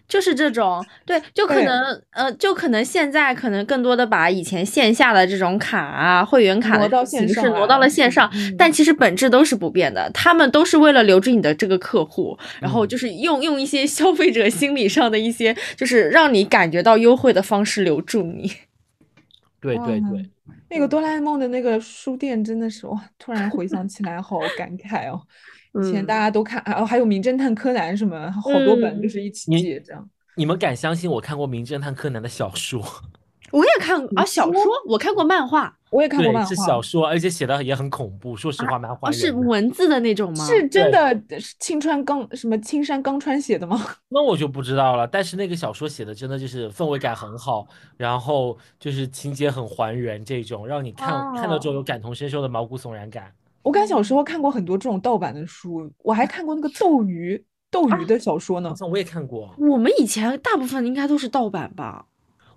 就是这种，对，就可能呃，就可能现在可能更多的把以前线下的这种卡啊、会员卡的形线上来式挪到了线上，嗯但其实本质都是不变的，他们都是为了留住你的这个客户，然后嗯就是用用一些消费者心理上的一些，就是让你感觉到优惠的方式留住你。对对对，那个哆啦 A 梦的那个书店真的是哇，突然回想起来好感慨哦。以前嗯大家都看，哦，还有名侦探柯南什么，好多本就嗯是一起这样。你们敢相信我看过《名侦探柯南》的小说？我也看啊，小说我看过漫画，我也看过，漫画是小，说，而且写的也很恐怖。说实话，蛮还哦，是。文字的那种吗？是真的是青川刚什么青山刚川写的吗？那我就不知道了。但是那个小说写的真的就是氛围感很好，然后就是情节很还原，这种让你看、看到之后有感同身受的毛骨悚然感。我感觉小时候看过很多这种盗版的书，我还看过那个斗鱼斗鱼的小说呢好。像我也看过，我们以前大部分应该都是盗版吧？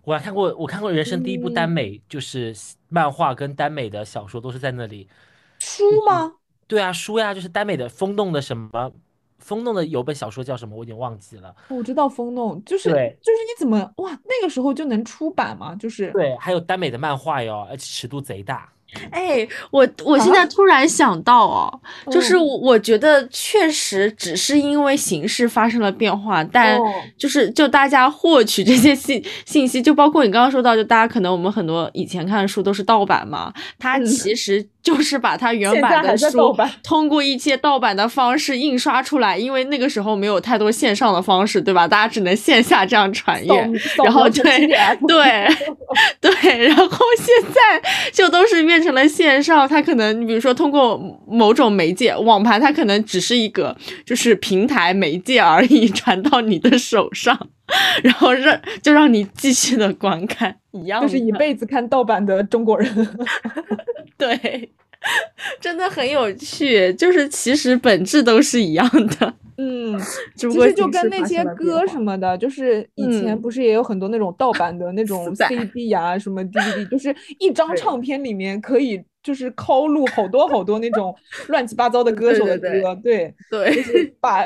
我还看过，我看过人生第一部耽嗯美，就是漫画跟耽美的小说都是在那里。书吗？对啊，书呀，就是耽美的风动的什么，风动的有本小说叫什么，我已经忘记了。我知道风动，就是就是你怎么哇那个时候就能出版吗？就是对，还有耽美的漫画哟，而且尺度贼大。哎，我我现在突然想到哦，就是嗯。我我觉得确实只是因为形势发生了变化，但哦。就是就大家获取这些信信息，就包括你刚刚说到，就大家可能我们很多以前看的书都是盗版嘛，它嗯。其实就是把它原版的书版通过一些盗版的方式印刷出来，因为那个时候没有太多线上的方式，对吧？大家只能线下这样传阅。然后对对 对，然后现在就都是变成了线上，它可能你比如说通过某种媒介，网盘它可能只是一个就是平台媒介而已，传到你的手上，然后让就让你继续的观看一样，就是一辈子看盗版的中国人。对。真的很有趣，就是其实本质都是一样的，嗯，只不过其实就跟那些歌什么的，就是以前嗯不是也有很多那种盗版的那种 CD 呀、什么 DVD，就是一张唱片里面可以就是拷录好多好多那种乱七八糟的歌手的对对歌，对，对就是把。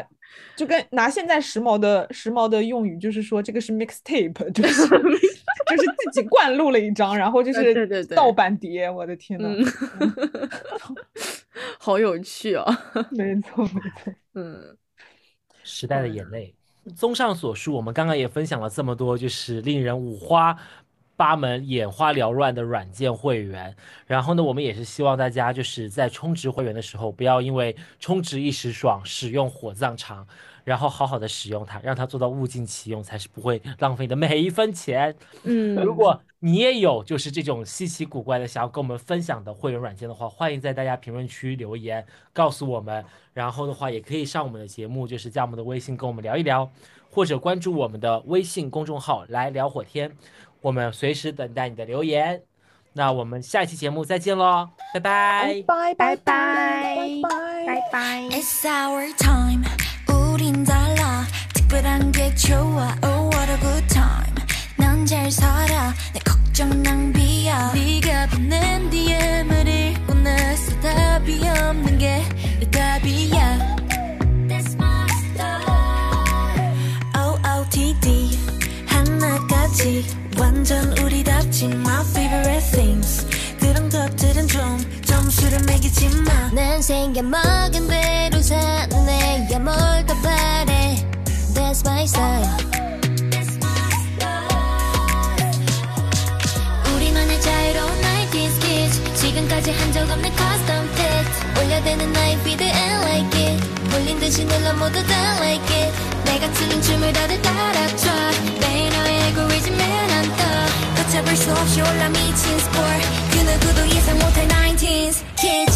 就跟拿现在时髦的时髦的用语，就是说这个是 mixtape，就是 就是自己灌录了一张，然后就是盗版碟，我的天呐，嗯，好有趣哦，没错没错，嗯。时代的眼泪。综上所述，我们刚刚也分享了这么多，就是令人五花八门、眼花缭乱的软件会员。然后呢，我们也是希望大家就是在充值会员的时候，不要因为充值一时爽，使用火葬场，然后好好的使用它，让它做到物尽其用，才是不会浪费你的每一分钱。嗯，如果你也有就是这种稀奇古怪的想要跟我们分享的会员软件的话，欢迎在大家评论区留言告诉我们。然后的话，也可以上我们的节目，就是加我们的微信跟我们聊一聊，或者关注我们的微信公众号来聊会天，我们随时等待你的留言。那我们下一期节目再见喽，拜拜。拜拜拜拜拜拜。拜。 It's our time 우린 달라 특별한 게 좋아 Oh what a good time 난 잘 살아 내 걱정 낭비야 네가 보낸 DM을 읽고 나서 답이 없는 게 내 답이야 같이 완전 우리답지. My favorite things. 그런 것들은 좀 점수를 매기지 마난 생겨먹은 대로 사는 애야. 뭘더 바래. That's my style. 우리만의 자유로운 90's kids 지금까지 한 적 없는 커스텀 핏 올려대는 나의 피드 and like it. 몰린 듯이 눌러 모두 다 like it. 내가 추는 춤을 다들 따라 Don't you let me chin score. You know good, oh, yes, I'm 19s. Kids.